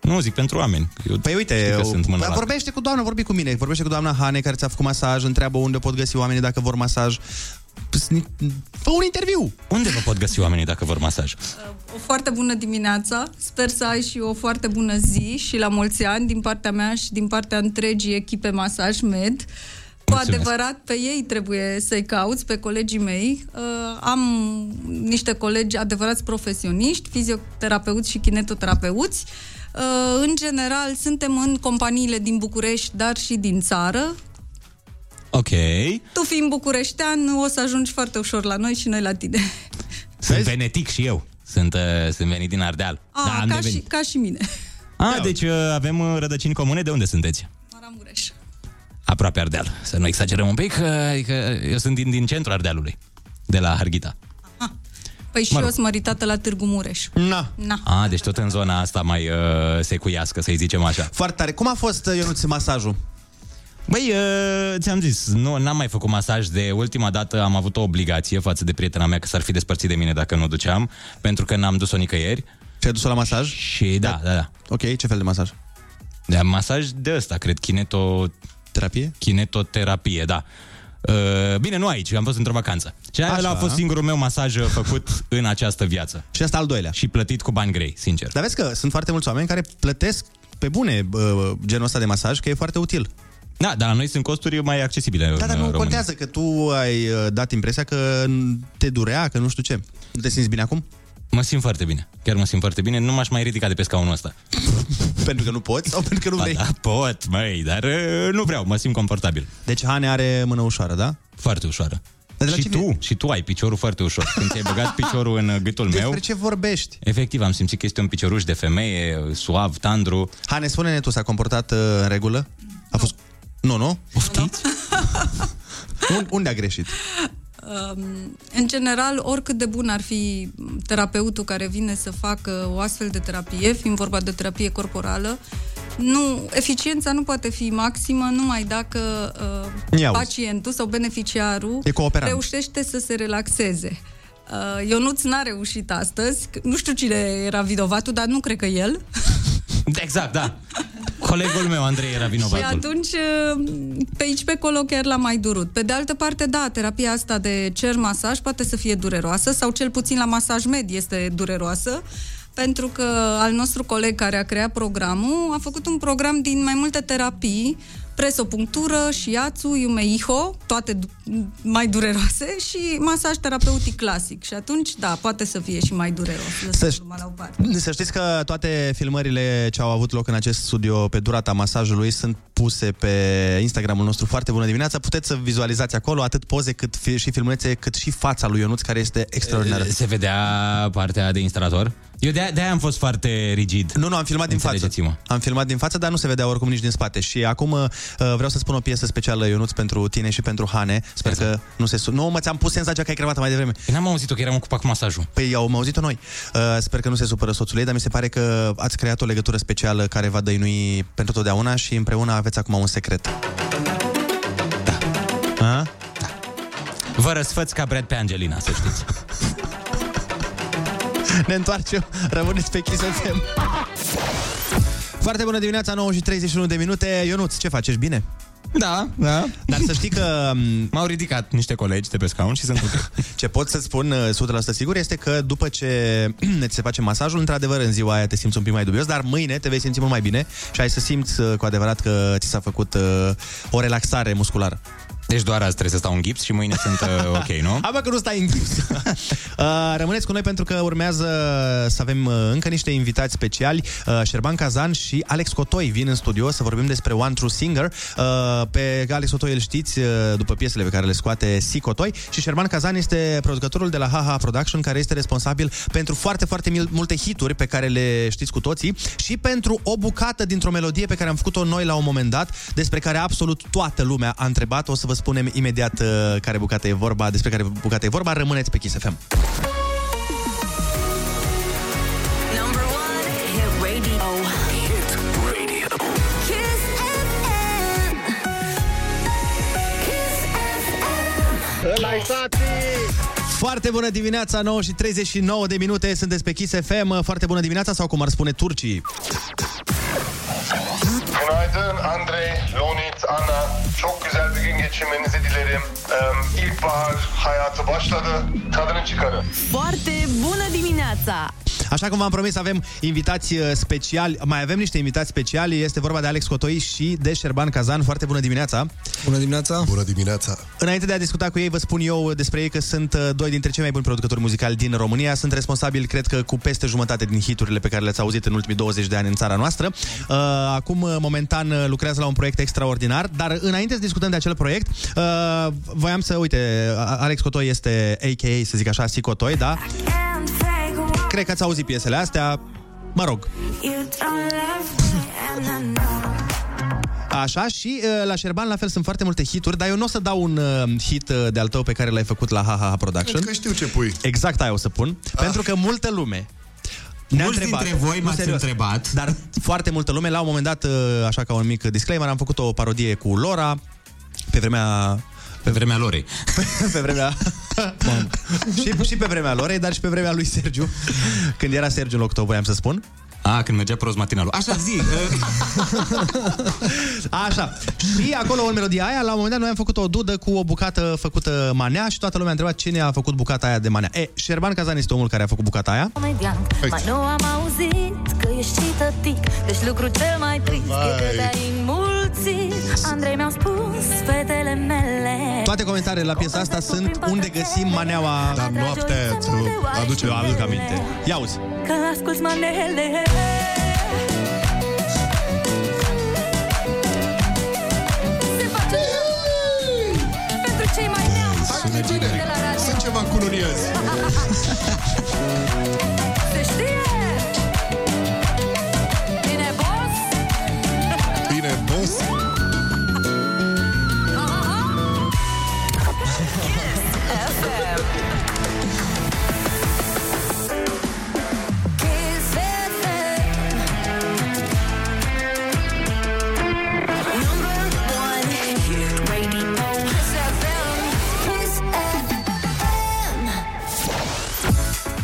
Nu, zic pentru oameni. Eu Păi uite, știi că eu, sunt mână Păi la- vorbește cu doamna, vorbi cu mine, vorbește cu doamna Hane care ți-a făcut masaj, întreabă unde pot găsi oamenii dacă vor masaj. Fă un interviu! Unde vă pot găsi oamenii dacă vor masaj? O foarte bună dimineața. Sper să ai și o foarte bună zi și la mulți ani din partea mea și din partea întregii echipe Masaj Med. Cu Mulțumesc. adevărat, pe ei trebuie să-i cauți, pe colegii mei. Uh, am niște colegi adevărați profesioniști, fizioterapeuți și kinetoterapeuți. Uh, în general, suntem în companiile din București, dar și din țară. Ok. Tu fiind bucureștean, o să ajungi foarte ușor la noi și noi la tine. Sunt venetic și eu. Sunt, uh, sunt venit din Ardeal. A, da, am ca, devenit. și, ca și mine. A, deci uh, avem uh, rădăcini comune. De unde sunteți? Maramureș. Aproape Ardeal. Să nu exagerăm un pic, uh, adică eu sunt din, din centrul Ardealului. De la Harghita. Păi și Mă eu rog. sunt măritată la Târgu Mureș. Na. Na. A, deci tot în zona asta mai uh, secuiască, să-i zicem așa. Foarte tare. Cum a fost, uh, Ionuț, masajul? Băi, uh, ți-am zis, nu, n-am mai făcut masaj de ultima dată, am avut o obligație față de prietena mea că s-ar fi despărțit de mine dacă nu o duceam, pentru că n-am dus-o nicăieri. Și ai dus-o la masaj? Și da, da, da. Ok, ce fel de masaj? De masaj de ăsta, cred, kineto... Terapie? Kinetoterapie, da. Uh, bine, nu aici, am fost într-o vacanță. Și Așa. ăla a fost singurul meu masaj uh, făcut (laughs) în această viață. Și asta al doilea. Și plătit cu bani grei, sincer. Dar vezi că sunt foarte mulți oameni care plătesc pe bune uh, genul ăsta de masaj, că e foarte util. Da, dar la noi sunt costuri mai accesibile Da, în dar nu România. contează că tu ai uh, dat impresia că te durea, că nu știu ce. Nu te simți bine acum? Mă simt foarte bine. Chiar mă simt foarte bine. Nu m-aș mai ridica de pe scaunul ăsta. (laughs) pentru că nu poți sau pentru că nu Ba vrei? Da, pot, măi, dar uh, nu vreau. Mă simt confortabil. Deci Hane are mână ușoară, da? Foarte ușoară. Dar de la și cine- tu, și tu ai piciorul foarte ușor. Când ți-ai băgat (laughs) piciorul în uh, gâtul meu, Despre ce vorbești? efectiv am simțit că este un picioruș de femeie, suav, tandru. Hane, spune-ne tu, s-a comportat uh, în regulă? A fost... Nu, nu? Poftiți? Un- Unde a greșit? Um, în general, oricât de bun ar fi terapeutul care vine să facă o astfel de terapie, fiind vorba de terapie corporală, nu, eficiența nu poate fi maximă numai dacă uh, Ia uzi. pacientul sau beneficiarul E cooperant. reușește să se relaxeze. Uh, Ionuț n-a reușit astăzi, nu știu cine era vinovatul, dar nu cred că el. Exact, da. (laughs) Colegul meu, Andrei, era Și vinovatul. atunci, pe aici, pe acolo, chiar l-a mai durut. Pe de altă parte, da, terapia asta de cer masaj poate să fie dureroasă sau cel puțin la masaj med este dureroasă, pentru că al nostru coleg care a creat programul a făcut un program din mai multe terapii, presopunctură, shiatsu, yumeiho, toate du- mai dureroase și masaj terapeutic clasic. Și atunci, da, poate să fie și mai dureros. Să, Lăsăm la o parte. să știți că toate filmările ce au avut loc în acest studio pe durata masajului sunt puse pe Instagramul nostru foarte bună dimineața. Puteți să vizualizați acolo atât poze cât fi, și filmulețe, cât și fața lui Ionuț, care este extraordinară. Se vedea partea de instalator? Eu de-aia, de-aia am fost foarte rigid. Nu, nu, am filmat din față. Înțelegeți-mă. Am filmat din față, dar nu se vedea oricum nici din spate. Și acum uh, vreau să spun o piesă specială, Ionuț, pentru tine și pentru Hane. Sper că nu se... Su- nu, mă, ți-am pus senzația că ai crevată mai devreme. Păi n-am auzit-o, că eram ocupat cu masajul. Păi am auzit-o noi. Uh, sper că nu se supără soțul ei, dar mi se pare că ați creat o legătură specială care va dăinui pentru totdeauna și împreună aveți acum un secret. Da. A? Vă răsfăți ca Brad pe Angelina, să știți. (laughs) Ne întoarcem, rămâneți pe Kiss FM. Foarte bună dimineața, 9 și 31 de minute. Ionuț, ce faci? Ești bine? Da, da. Dar să știi că... M-au ridicat niște colegi de pe scaun și sunt ok. (laughs) Ce pot să spun uh, 100% sigur este că după ce (clears throat) ți se face masajul, într-adevăr în ziua aia te simți un pic mai dubios, dar mâine te vei simți mult mai bine și ai să simți uh, cu adevărat că ți s-a făcut uh, o relaxare musculară. Deci doar azi trebuie să stau în gips și mâine sunt uh, ok, nu? (laughs) Hai bă că nu stai în gips. (laughs) uh, rămâneți cu noi pentru că urmează să avem uh, încă niște invitați speciali. Uh, Șerban Kazan și Alex Cotoi vin în studio să vorbim despre One True Singer. Uh, pe Alex Cotoi îl știți uh, după piesele pe care le scoate Si Cotoi și Șerban Kazan este producătorul de la Haha Production care este responsabil pentru foarte, foarte mil- multe hituri pe care le știți cu toții și pentru o bucată dintr-o melodie pe care am făcut-o noi la un moment dat, despre care absolut toată lumea a întrebat. O să vă spunem imediat uh, care bucată e vorba, despre care bucată e vorba. Rămâneți pe Kiss FM. Number one, hit radio. Hit radio. Kiss FM. Kiss FM. Ăla-i tati! Foarte bună dimineața, 9 și 39 de minute, sunteți pe Kiss FM. Foarte bună dimineața, sau cum ar spune turcii. Günaydın geçirmenizi dilerim. Ee, ilkbahar hayatı başladı. Tadını çıkarın. Foarte bună dimineața! Așa cum v-am promis, avem invitați uh, speciali. Mai avem niște invitați speciali. Este vorba de Alex Cotoi și de Șerban Kazan. Foarte bună dimineața! Bună dimineața! Bună dimineața! Înainte de a discuta cu ei, vă spun eu despre ei că sunt uh, doi dintre cei mai buni producători muzicali din România. Sunt responsabili, cred că, cu peste jumătate din hiturile pe care le-ați auzit în ultimii 20 de ani în țara noastră. Uh, Acum, uh, momentan, uh, lucrează la un proiect extraordinar, dar înainte să discutăm de acel proiect, uh, voiam să, uite, A- Alex Cotoi este AKA, să zic așa, Si Cotoi, da? Cred că ați auzit piesele astea. Mă rog, You don't love me and I know. Așa, și uh, la Șerban la fel sunt foarte multe hituri, dar eu nu o să dau un uh, hit uh, de-al tău pe care l-ai făcut la Ha Ha Ha Production. Cred că știu ce pui. Exact aia o să pun, ah. pentru că multă lume ne-a Mulți întrebat, dintre voi nu, m-ați serios, întrebat. Dar foarte multă lume, la un moment dat, uh, așa ca un mic disclaimer, am făcut o parodie cu Lora, pe vremea... Pe vremea Lorei. (laughs) pe vremea... și, și pe vremea Lorei, dar și pe vremea lui Sergiu, când era Sergiu în loc tău, voiam să spun. A, când mergea prost matinalul. Așa zi. (laughs) Așa. Și acolo în melodia aia, la un moment dat, noi am făcut o dudă cu o bucată făcută manea și toată lumea a întrebat cine a făcut bucata aia de manea. E, Șerban Cazan este omul care a făcut bucata aia. Comediant, mai nu am auzit că ești și tătic Deci lucru cel mai trist e că te-ai înmulțit Andrei mi-au spus fetele mele Toate comentariile la piesa asta sunt unde găsim maneaua... Dar noaptea aia ți aduce Eu aduc aminte. Ia uzi. Că asculți manele Se face Pentru cei mai neam Sună bine. de la radio Sunt ceva cununiezi. Se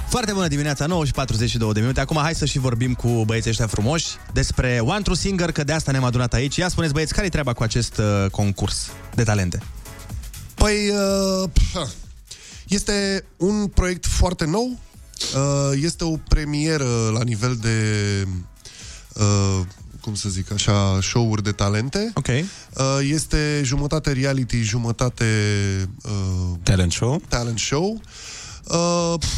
Foarte bună dimineața, 9 și 42 de minute. Acum hai să și vorbim cu băieții ăștia frumoși despre One True Singer, că de asta ne-am adunat aici. Ia spuneți băieți, care-i treaba cu acest uh, concurs de talente? Păi, uh, pf, este un proiect foarte nou. Uh, este o premieră la nivel de, uh, cum să zic așa, show-uri de talente. Ok. Uh, este jumătate reality, jumătate uh, Talent show. talent show. Uh, pf,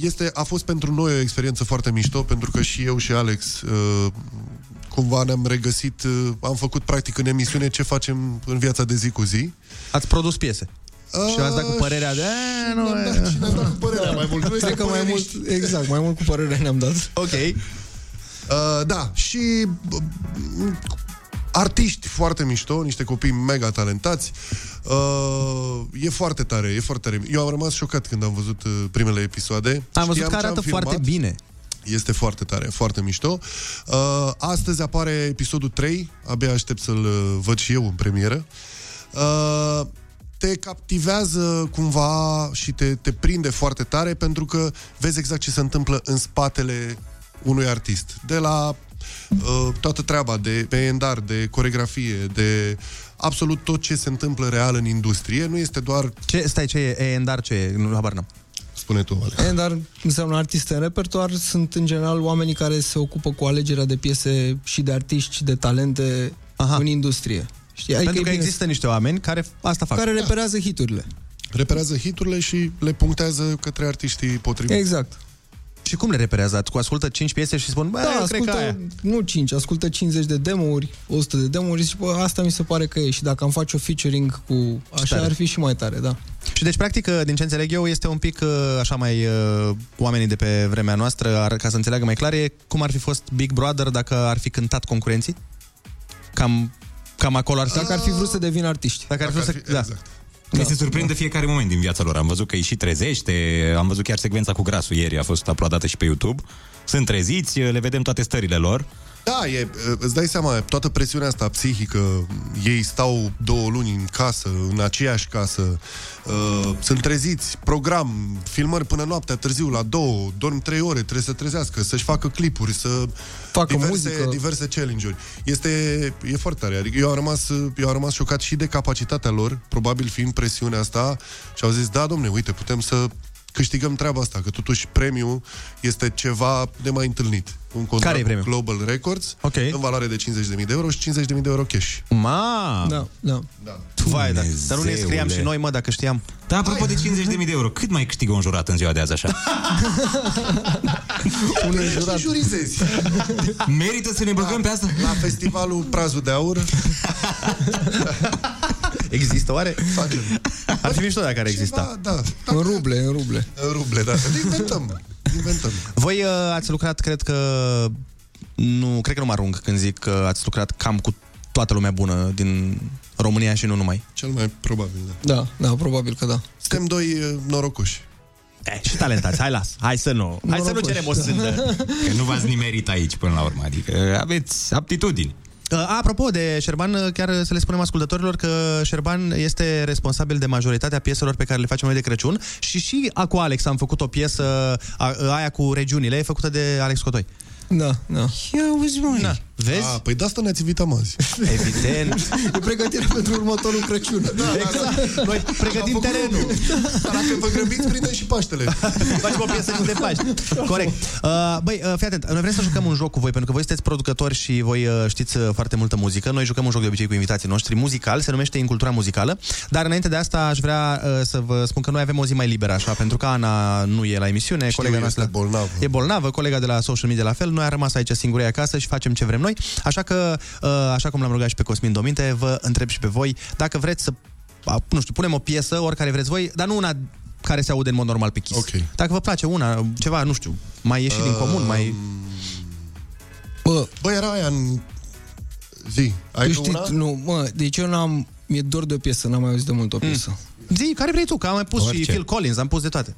este, a fost pentru noi o experiență foarte mișto, pentru că și eu și Alex uh, cumva ne-am regăsit, uh, am făcut practic în emisiune ce facem în viața de zi cu zi. Ați produs piese. Uh, Și ați dat cu părerea de... "E, nu, ne-am e." dat, și ne-am dat cu părerea mai mult. Noi Cred că suntem mai mult, păreriști. exact, mai mult cu părerea ne-am dat. Ok. Uh, da, și uh, artiști foarte mișto, niște copii mega talentați. Uh, e foarte tare, e foarte tare. Eu am rămas șocat când am văzut uh, primele episoade. Am văzut Știam că ce am arată filmat. foarte bine. Este foarte tare, foarte mișto. Uh, astăzi apare episodul 3, abia aștept să-l uh, văd și eu în premieră. Uh, te captivează cumva și te, te prinde foarte tare pentru că vezi exact ce se întâmplă în spatele unui artist. De la uh, toată treaba de pendar, de coregrafie, de absolut tot ce se întâmplă real în industrie. Nu este doar... Ce, stai, ce e E&R, ce e? Nu, habar n-am. Spune tu, Ale. E, dar înseamnă artiste în repertoar, sunt în general oamenii care se ocupă cu alegerea de piese și de artiști și de talente Aha. în industrie. Știi? Pentru e că bine există niște oameni care asta fac. care reperează hiturile. Reperează hiturile și le punctează către artiștii potriviți. Exact. Și cum le reperează? Cu ascultă 5 piese și spun, bă, Da, eu cred că ascultă, aia. nu 5, ascultă 50 de demo-uri, 100 de demo-uri și zici, bă, asta mi se pare că e și dacă am face o featuring cu așa tare. ar fi și mai tare, da. Și deci, practic, din ce înțeleg eu, este un pic uh, așa mai uh, oamenii de pe vremea noastră, ar, ca să înțeleagă mai clar, e cum ar fi fost Big Brother dacă ar fi cântat concurenții? Cam, cam acolo ar fi. Dacă ar fi vrut să devină artiști. Dacă ar fi vrut să... Da. Mi se surprinde fiecare moment din viața lor. Am văzut că îi și trezește, am văzut chiar secvența cu grasul ieri, a fost aplaudată și pe YouTube. Sunt treziți, le vedem toate stările lor. Da, e, îți dai seama, toată presiunea asta psihică, ei stau două luni în casă, în aceeași casă, uh, sunt treziți, program, filmări până noaptea, târziu, la două, dorm trei ore, trebuie să trezească, să-și facă clipuri, să... Facă diverse, muzică. diverse challenge-uri. Este, e foarte tare. Adică eu am, rămas, eu am rămas șocat și de capacitatea lor, probabil fiind presiunea asta, și au zis, da, domne, uite, putem să câștigăm treaba asta, că totuși premiul este ceva de mai întâlnit. Un contract Care e premiul? cu Global Records, Ok. în valoare de 50.000 de euro și 50.000 de euro cash. Ma! Da, da. da. Vai, da. Dar nu ne scriam Dumnezeule. și noi, mă, dacă știam. Da, apropo de 50.000 de euro, cât mai câștigă un jurat în ziua de azi așa? (laughs) Un jurat. jurizezi. (laughs) Merită să ne băgăm pe asta? La festivalul Prazul de Aur (laughs) Există oare? facem Ar fi mișto dacă ar exista. ceva, da, În ruble, în ruble. în ruble, da. Le inventăm. inventăm. Voi uh, ați lucrat, cred că... Nu, cred că nu mă arunc când zic că ați lucrat cam cu toată lumea bună din România și nu numai. Cel mai probabil, da. Da, da, probabil că da. Suntem doi uh, norocoși. Eh, și talentați, hai las, hai să nu, hai să nu Norocoși. cerem o sândă. Că nu v-ați nimerit aici până la urmă, adică aveți aptitudini. Uh, Apropo de Șerban, uh, chiar să le spunem ascultătorilor că Șerban este responsabil de majoritatea pieselor pe care le facem noi de Crăciun și și cu Alex am făcut o piesă, a, aia cu regiunile, e făcută de Alex Cotoi. Da, da. Ia uzi, măi. Da. Vezi? A, păi de asta ne-ați invitat azi. (laughs) Evident. E pregătirea pentru următorul Crăciun. Da, exact. Noi pregătim terenul. Dar dacă vă grăbiți, prindem și Paștele. (laughs) Facem o piesă și de Paști. Corect. Uh, băi, uh, fii atent, noi vrem să jucăm un joc cu voi, pentru că voi sunteți producători și voi uh, știți uh, foarte multă muzică. Noi jucăm un joc de obicei cu invitații noștri, muzical, se numește Incultura Muzicală. Dar înainte de asta aș vrea uh, să vă spun că noi avem o zi mai liberă, așa, pentru că Ana nu e la emisiune, Știu, colega este noastră bolnavă. e bolnavă, colega de la social media la fel, noi am rămas aici singuri acasă și facem ce vrem noi. Așa că, uh, așa cum l-am rugat și pe Cosmin Dominte, vă întreb și pe voi dacă vreți să a, nu știu, punem o piesă, oricare vreți voi, dar nu una care se aude în mod normal pe Kiss. Ok. Dacă vă place una, ceva, nu știu, mai ieșit din comun, mai... Bă, Bă, era aia în zi. Ai tu tu știi, una? nu, mă, deci eu n-am, mi-e dor de o piesă, n-am mai auzit de mult o piesă. Zi, care vrei tu? Că am mai pus și Orice. Phil Collins, am pus de toate.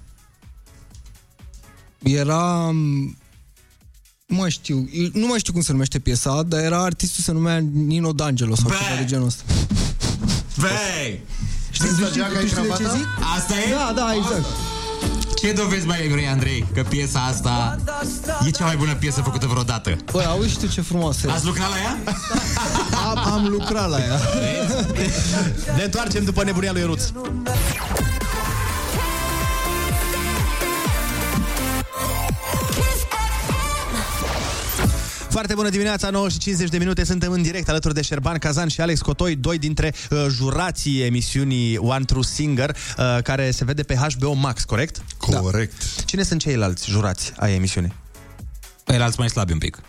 Era... Nu mai știu, nu mai știu cum se numește piesa, dar era artistul se numea Nino D'Angelo sau ceva de genul ăsta. Băi! Știi, Știi tu știi, geaca tu e știi de ce cravata? zic? Asta e? Da, da, exact. Ce dovezi mai vrei, Andrei, că piesa asta e cea mai bună piesă făcută vreodată? Băi, auzi și tu ce frumoasă e. Ați lucrat la ea? Am, am lucrat la ea. Ne întoarcem după nebunia lui Ionuț. Foarte bună dimineața, 9 și 50 de minute, suntem în direct alături de Șerban Cazan și Alex Cotoi, doi dintre uh, jurații emisiunii One True Singer, uh, care se vede pe HBO Max, corect? Corect. Da. Cine sunt ceilalți jurați ai emisiunii? Ceilalți mai slabi un pic.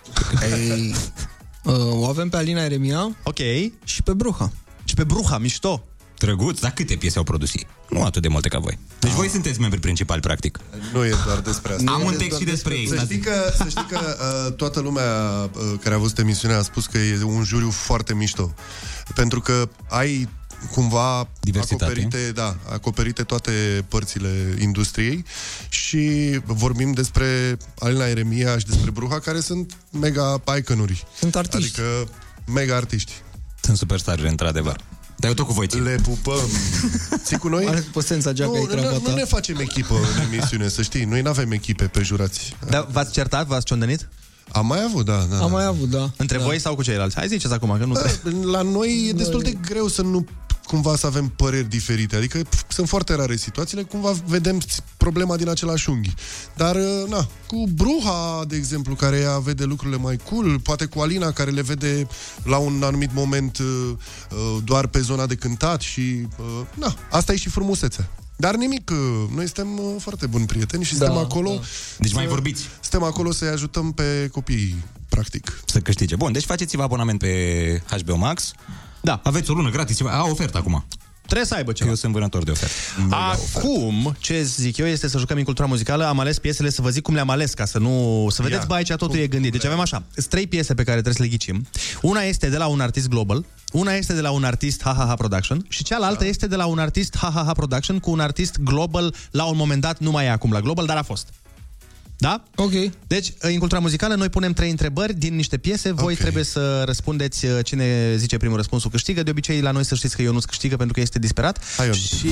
Ei, (laughs) uh, o avem pe Alina Eremia Ok. și pe Bruha. Și pe Bruha, mișto. Drăguț, dar câte piese au produs ei? Nu atât de multe ca voi. Deci voi sunteți membri principali, practic. Nu e doar despre asta. Am Nu un e text doar și despre ei. Să stați- știi că, să știi că (laughs) uh, toată lumea uh, care a văzut emisiunea a spus că e un juriu foarte mișto. Pentru că ai cumva Diversitate. acoperite, da, acoperite toate părțile industriei și vorbim despre Alina Eremia și despre Bruha, care sunt mega iconuri. Sunt artiști. Adică mega artiști. Sunt superstari, într-adevăr. Dar eu tot cu voi țin. Le pupăm. (laughs) Ții cu noi? Are cu sența geaca Nu, e nu, cravata. nu ne facem echipă în emisiune, să știi. Noi nu avem echipe pe jurați. Dar v-ați certat, v-ați ciondănit? Am mai avut, da. da Am mai avut, da. Între da. voi sau cu ceilalți? Hai ziceți acum, că nu trebuie. La noi e destul de greu să nu cumva să avem păreri diferite. Adică pf, sunt foarte rare situațiile, cumva vedem problema din același unghi. Dar, uh, na, cu Bruha, de exemplu, care ea vede lucrurile mai cool, poate cu Alina, care le vede la un anumit moment uh, uh, doar pe zona de cântat și, uh, na, asta e și frumusețea. Dar nimic, uh, noi suntem uh, foarte buni prieteni și Da, suntem acolo... da. Deci mai să- vorbiți. Suntem acolo să-i ajutăm pe copii, practic. Să câștige. Bun, deci faceți-vă abonament pe HBO Max. Da. Aveți o lună gratis. A, ofertă acum. Trebuie să aibă ceva. Eu sunt vânător de oferte. Acum, ce zic eu, este să jucăm în cultura muzicală. Am ales piesele să vă zic cum le-am ales, ca să nu... Să vedeți, Ia. bă, aici totul e gândit. Deci avem așa, sunt trei piese pe care trebuie să le ghicim. Una este de la un artist global, una este de la un artist HaHaHa Production și cealaltă este de la un artist HaHaHa Production cu un artist global la un moment dat, nu mai e acum la global, dar a fost. Da? Ok. Deci, în cultura muzicală, noi punem trei întrebări din niște piese. Voi Ok. trebuie să răspundeți uh, cine zice primul răspunsul câștigă. De obicei, la noi să știți că eu nu câștigă pentru că este disperat. Hai, Ionuț. și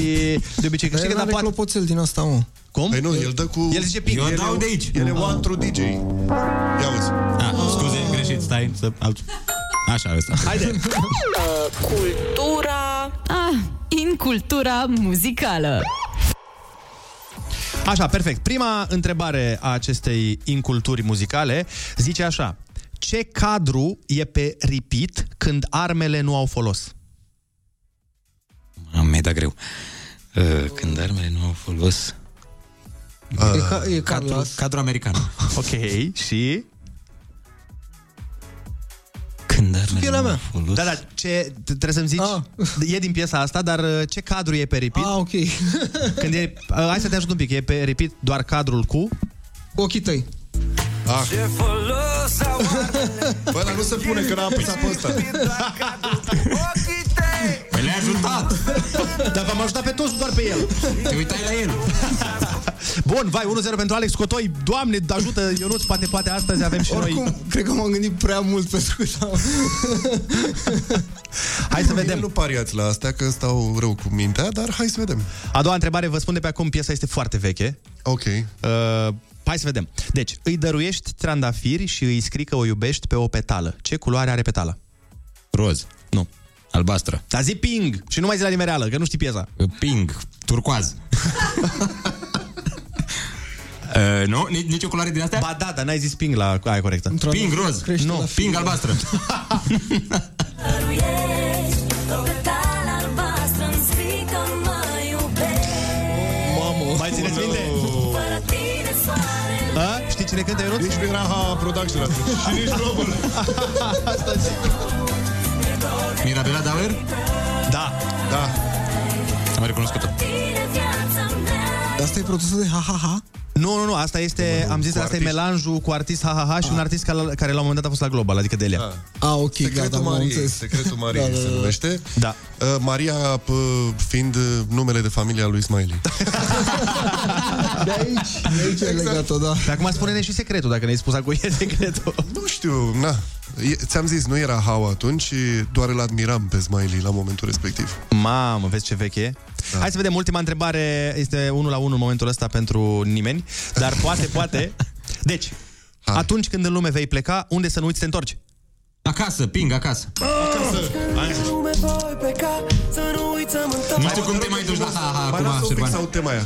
de obicei câștigă, Dar dar are poate... clopoțel din asta, mă. Cum? Păi nu, el dă cu... El zice ping. Eu El dau e- de aici. El e one true DJ. Ia uzi. Ah, scuze, greșit, stai. Să... alt- Așa, ăsta. Haide! (laughs) Cultura... Ah, in cultura muzicală. Așa, perfect. Prima întrebare a acestei inculturi muzicale zice așa. Ce cadru e pe repeat când armele nu au folos? Am mai dat greu. Uh, când armele nu au folos... E, ca, e Cadru, Carlos. cadru american. Ok, și... Când armele Pielea nu mea. au folos... Da, da, ce, t- trebuie să-mi zici, Ah. e din piesa asta, dar uh, ce cadru e pe repeat? Ah, ok. (laughs) Când e, uh, hai să te ajut un pic, e pe repeat doar cadrul cu... Cu ochii tăi. Ah. Bă, dar nu se pune că n-a apăsat pe ăsta. Păi le-a ajutat! Dar v-am ajutat pe toți, doar pe el. Te uitai la el. (laughs) Bun, vai, 1-0 pentru Alex Cotoi. Doamne, ajută, Ionuț, poate, poate astăzi avem și Oricum, noi... cred că m-am gândit prea mult pentru că (laughs) Hai să vedem. Nu pariați la astea, că stau rău cu mintea, dar hai să vedem. A doua întrebare, vă spun de pe acum, piesa este foarte veche. Ok. Uh, hai să vedem. Deci, îi dăruiești trandafiri și îi scrii că o iubești pe o petală. Ce culoare are petala? Roz. Nu. Albastră. Dar zi ping și nu mai zi la nimereală, că nu știi piesa. Ping. Turcoaz. (laughs) Uh, nu? Nici, nici o culoare din astea? Ba da, dar n-ai zis ping la aia corectă. Ping roz. Nu, ping albastră. (laughs) Mamă. Mai țineți minte? A? Știi cine cântă Ionuț? Nici nu era ha production atunci. (laughs) Și nici Robert. (laughs) Asta zic. Mirabela Dauer? Da. Da. Am recunoscut-o. Asta e produsă de ha-ha-ha? Nu, nu, nu, asta este, am zis, cu asta e artiști. melanjul cu artist ha-ha-ha și un artist care, care la un moment dat a fost la Global, adică Delia. Ah, ok, Secretul gata, m-am Mariei. înțeles. Secretul Mariei Da, da, se da. numește. Da. Uh, Maria p- fiind uh, numele de familie al lui Smiley. (laughs) De aici, de aici Exact. e legat-o, da. Dar acum spune-ne și secretul, dacă ne-ai spus acum e secretul. Nu știu, na. E- Ți-am zis, nu era Hau atunci, și doar îl admiram pe Smiley la momentul respectiv. Mamă, vezi ce veche e? Da. Hai să vedem, ultima întrebare este 1 la 1 în momentul ăsta pentru nimeni, dar (laughs) poate, poate. Deci, Hai. atunci când în lume vei pleca, unde să nu uiți să te întorci? Acasă, ping, acasă. Nu știu cum te mai duci la ha-ha Mai acum, lasă un pic Șerban. să aud tema aia.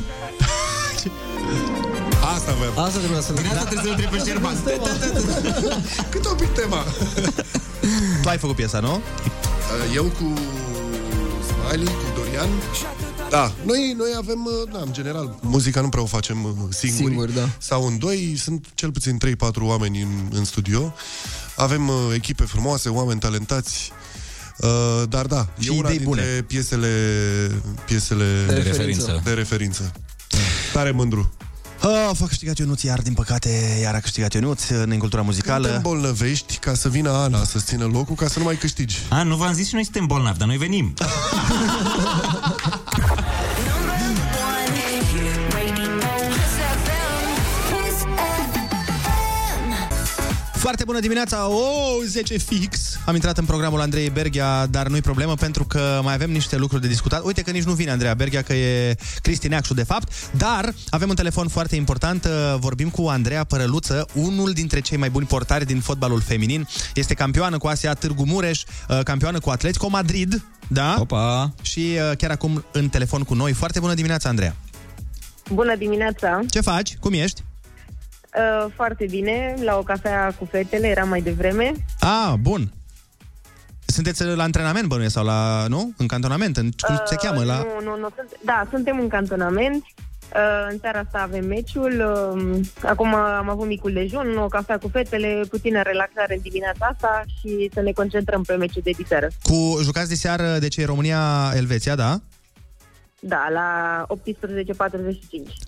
Asta aveam. Asta trebuia să Din asta trebuie să-l întrebi pe Șerban. Cât un pic tema. Tu ai făcut piesa, nu? Uh, Eu cu Smiley, cu Dorian. Da, noi, noi avem, uh, da, în general, muzica nu prea o facem uh, singuri. Singuri, da. Sau în doi, sunt cel puțin 3-4 oameni în, în studio. Avem uh, echipe frumoase, oameni talentați. Uh, dar da, Și e una idei dintre bune. piesele, piesele De referință. De referință. Tare mândru. Oh, a câștigat Ionuț iar, din păcate, iar a câștigat Ionuț în cultura Când te muzicală. îmbolnăvești ca să vină Ana să țină locul ca să nu mai câștigi. A, nu v-am zis și noi suntem bolnavi, dar noi venim. (laughs) Foarte bună dimineața, o, 10 fix. Am intrat în programul Andrei Berghia, dar nu-i problemă pentru că mai avem niște lucruri de discutat. Uite că nici nu vine Andreea Berghia, că e Cristi Neacșu de fapt, dar avem un telefon foarte important. Uh, Vorbim cu Andreea Părăluță, unul dintre cei mai buni portari din fotbalul feminin. Este campioană cu Asia Târgu Mureș, uh, campioană cu Atletico Madrid, da? Opa! Și uh, chiar acum în telefon cu noi. Foarte bună dimineața, Andreea. Bună dimineața! Ce faci? Cum ești? Uh, foarte bine, la o cafea cu fetele, era mai devreme. Ah, bun. Sunteți la antrenament, bănuiesc, sau la, nu? În cantonament, în, cum se cheamă? La... Uh, Nu, nu, nu. Sunt, da, suntem în cantonament. Uh, în seara asta avem meciul. Uh, acum am avut micul dejun, o cafea cu fetele, puțină relaxare în dimineața asta și să ne concentrăm pe meciul de diseară. Cu jucați de seară, de ce e România-Elveția, da? Da, la 18.45.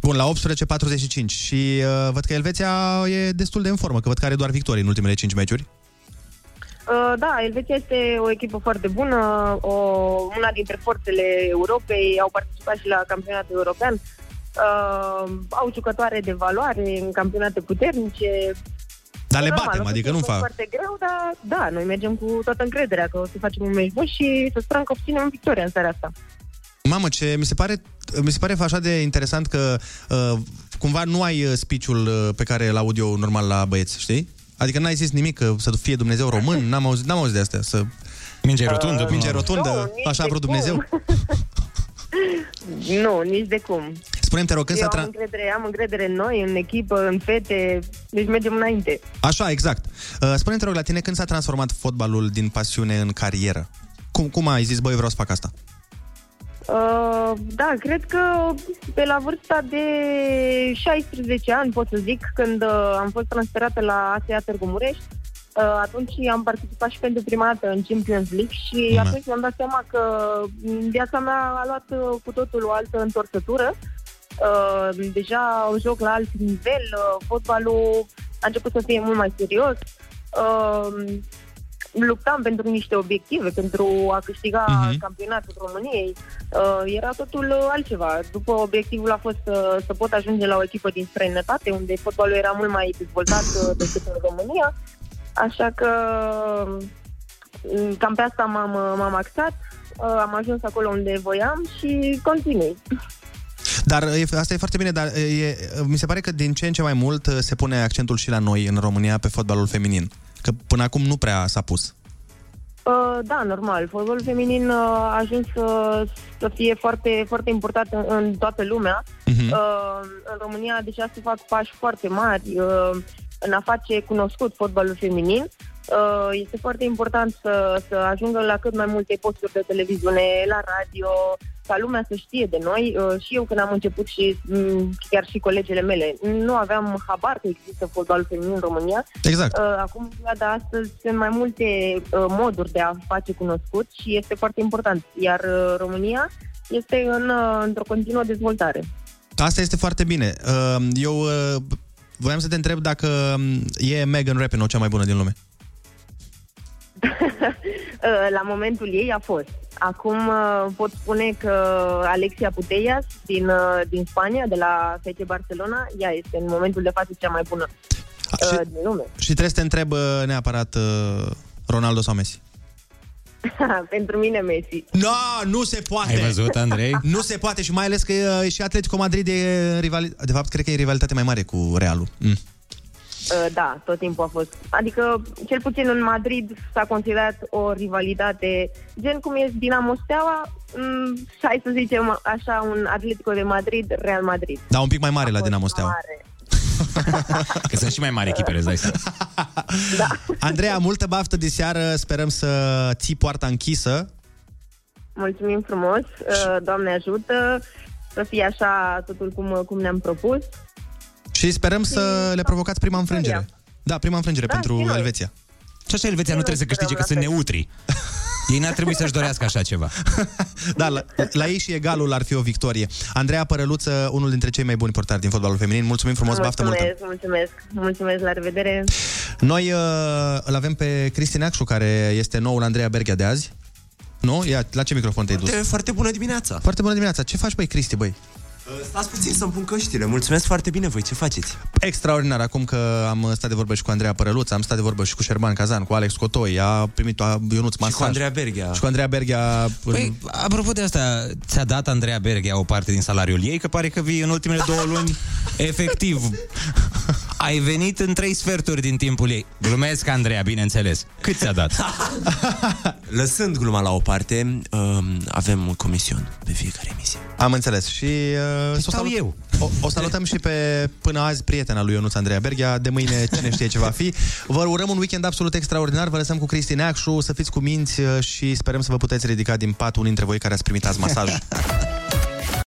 Bun, la 18.45 și uh, văd că Elveția e destul de în formă, că văd că are doar victorii în ultimele 5 meciuri. Uh, da, Elveția este o echipă foarte bună, o, una dintre forțele Europei, au participat și la campionatul european, uh, au jucătoare de valoare în campionate puternice. Dar le Normal, batem, o să adică fie nu un fac. foarte greu, dar da, noi mergem cu toată încrederea că o să facem un meci bun și să sperăm că obținem victoria în seara asta. Mamă, ce mi se pare, mi se pare așa de interesant că uh, cumva nu ai uh, speech-ul uh, pe care îl aud eu normal la băieți, știi? Adică n-ai zis nimic, că să fie Dumnezeu român, (laughs) n-am auzit, n-am auzit de astea. Să... Minge rotundă, Uh, Minge nu, rotundă, nici așa a de vrut cum. Dumnezeu. (laughs) Nu, nici de cum. Spune-mi, te rog, când Eu s-a am tra- încredere, am încredere în noi, în echipă, în fete, deci mergem înainte. Așa, exact. Uh, spune-mi, te rog, la tine când s-a transformat fotbalul din pasiune în carieră? Cum, cum ai zis, băi, eu vreau să fac asta? Uh, da, cred că pe la vârsta de 16 ani, pot să zic, când uh, am fost transferată la ASEA Târgu Mureș, uh, atunci am participat și pentru prima dată în Champions League și Mhm. atunci mi-am dat seama că mm, viața mea a luat uh, cu totul o altă întorsătură Uh, deja joc la alt nivel, uh, fotbalul a început să fie mult mai serios. Uh, luptam pentru niște obiective, pentru a câștiga Mhm. campionatul României. Uh, era totul uh, altceva. După obiectivul a fost să, să pot ajunge la o echipă din străinătate, unde fotbalul era mult mai dezvoltat uh, decât în România. Așa că mm, cam pe asta m-am, m-am axat. Uh, am ajuns acolo unde voiam și continui. Dar e, asta e foarte bine, dar e, mi se pare că din ce în ce mai mult uh, se pune accentul și la noi în România pe fotbalul feminin. Că până acum nu prea s-a pus. Uh, da, normal. Fotbalul feminin uh, a ajuns să, să fie foarte, foarte important în, în toată lumea. Mhm. Uh, în România deja se fac pași foarte mari uh, în a face cunoscut fotbalul feminin. Uh, este foarte important să, să ajungă la cât mai multe posturi de televiziune, la radio, ca lumea să știe de noi. Uh, și eu când am început și mm, chiar și colegele mele, nu aveam habar că există fotbalul feminin în România. Exact. Uh, acum, în perioada astăzi, sunt mai multe uh, moduri de a face cunoscut și este foarte important. Iar uh, România este în, uh, într-o continuă dezvoltare. Asta este foarte bine. Uh, Eu uh, voiam să te întreb dacă um, e Megan Rapinoe cea mai bună din lume. Uh, (laughs) La momentul ei a fost. Acum uh, pot spune că Alexia Putellas din, uh, din Spania, de la FC Barcelona, ea este în momentul de față cea mai bună uh, din lume. Și trebuie să te întreb uh, neapărat uh, Ronaldo sau Messi. (laughs) Pentru mine Messi. No, nu se poate. Ai văzut, Andrei? (laughs) Nu se poate și mai ales că uh, și Atletico Madrid e rivalitate. De fapt, cred că e rivalitate mai mare cu Realul. Mm. Uh, Da, tot timpul a fost. Adică, cel puțin în Madrid s-a considerat o rivalitate, gen cum e Dinamo Steaua, mm, hai să zicem așa, un Atletico de Madrid, Real Madrid. Da, un pic mai mare la Dinamo Steaua. Mare. (laughs) Că sunt și mai mari echipele, îți dai seama. (laughs) Andreea, multă baftă de seară. Sperăm să ții poarta închisă. Mulțumim frumos, uh, Doamne ajută, să fie așa totul cum, cum ne-am propus. Și sperăm să le provocați prima înfrângere. Da, prima înfrângere Da, pentru și noi. Elveția. Și așa Elveția nu trebuie să câștige, că sunt neutri. (laughs) Ei n-ar trebui să-și dorească așa ceva. (laughs) Da, la, la ei și egalul ar fi o victorie. Andreea Părăluță, unul dintre cei mai buni portari din fotbalul feminin. Mulțumim frumos, baftă multă! mulțumesc, mulțumesc, mulțumesc, la revedere. Noi uh, îl avem pe Cristi Neacșu, care este noul Andreea Berghia de azi. Nu? Ia, la ce microfon te-ai dus? Foarte, foarte bună dimineața! Foarte bună dimineața! Ce faci, băi, Cristi, băi? Stați puțin să-mi pun căștile. Mulțumesc foarte bine, voi ce faceți? Extraordinar, acum că am stat de vorbă și cu Andreea Părăluț, am stat de vorbă și cu Șerban Cazan, cu Alex Cotoi, a primit a, Ionuț masaj. cu Andreea Berghia. Și cu Andreea Berghia. Păi, apropo de asta, ți-a dat Andreea Berghia o parte din salariul ei? Că pare că vii în ultimele două luni efectiv. Ai venit în trei sferturi din timpul ei. Glumesc, Andreea, bineînțeles. Cât ți-a dat? (laughs) Lăsând gluma la o parte, um, avem comision pe fiecare emisie. Am înțeles. Și uh, o, salut... eu. O, o salutăm și pe până azi prietena lui Ionuț Andreea Berghia. De mâine cine știe ce va fi. Vă urăm un weekend absolut extraordinar. Vă lăsăm cu Cristi Neacșu. Să fiți cu minți uh, și sperăm să vă puteți ridica din pat unii dintre voi care ați primit azi masaj. (laughs)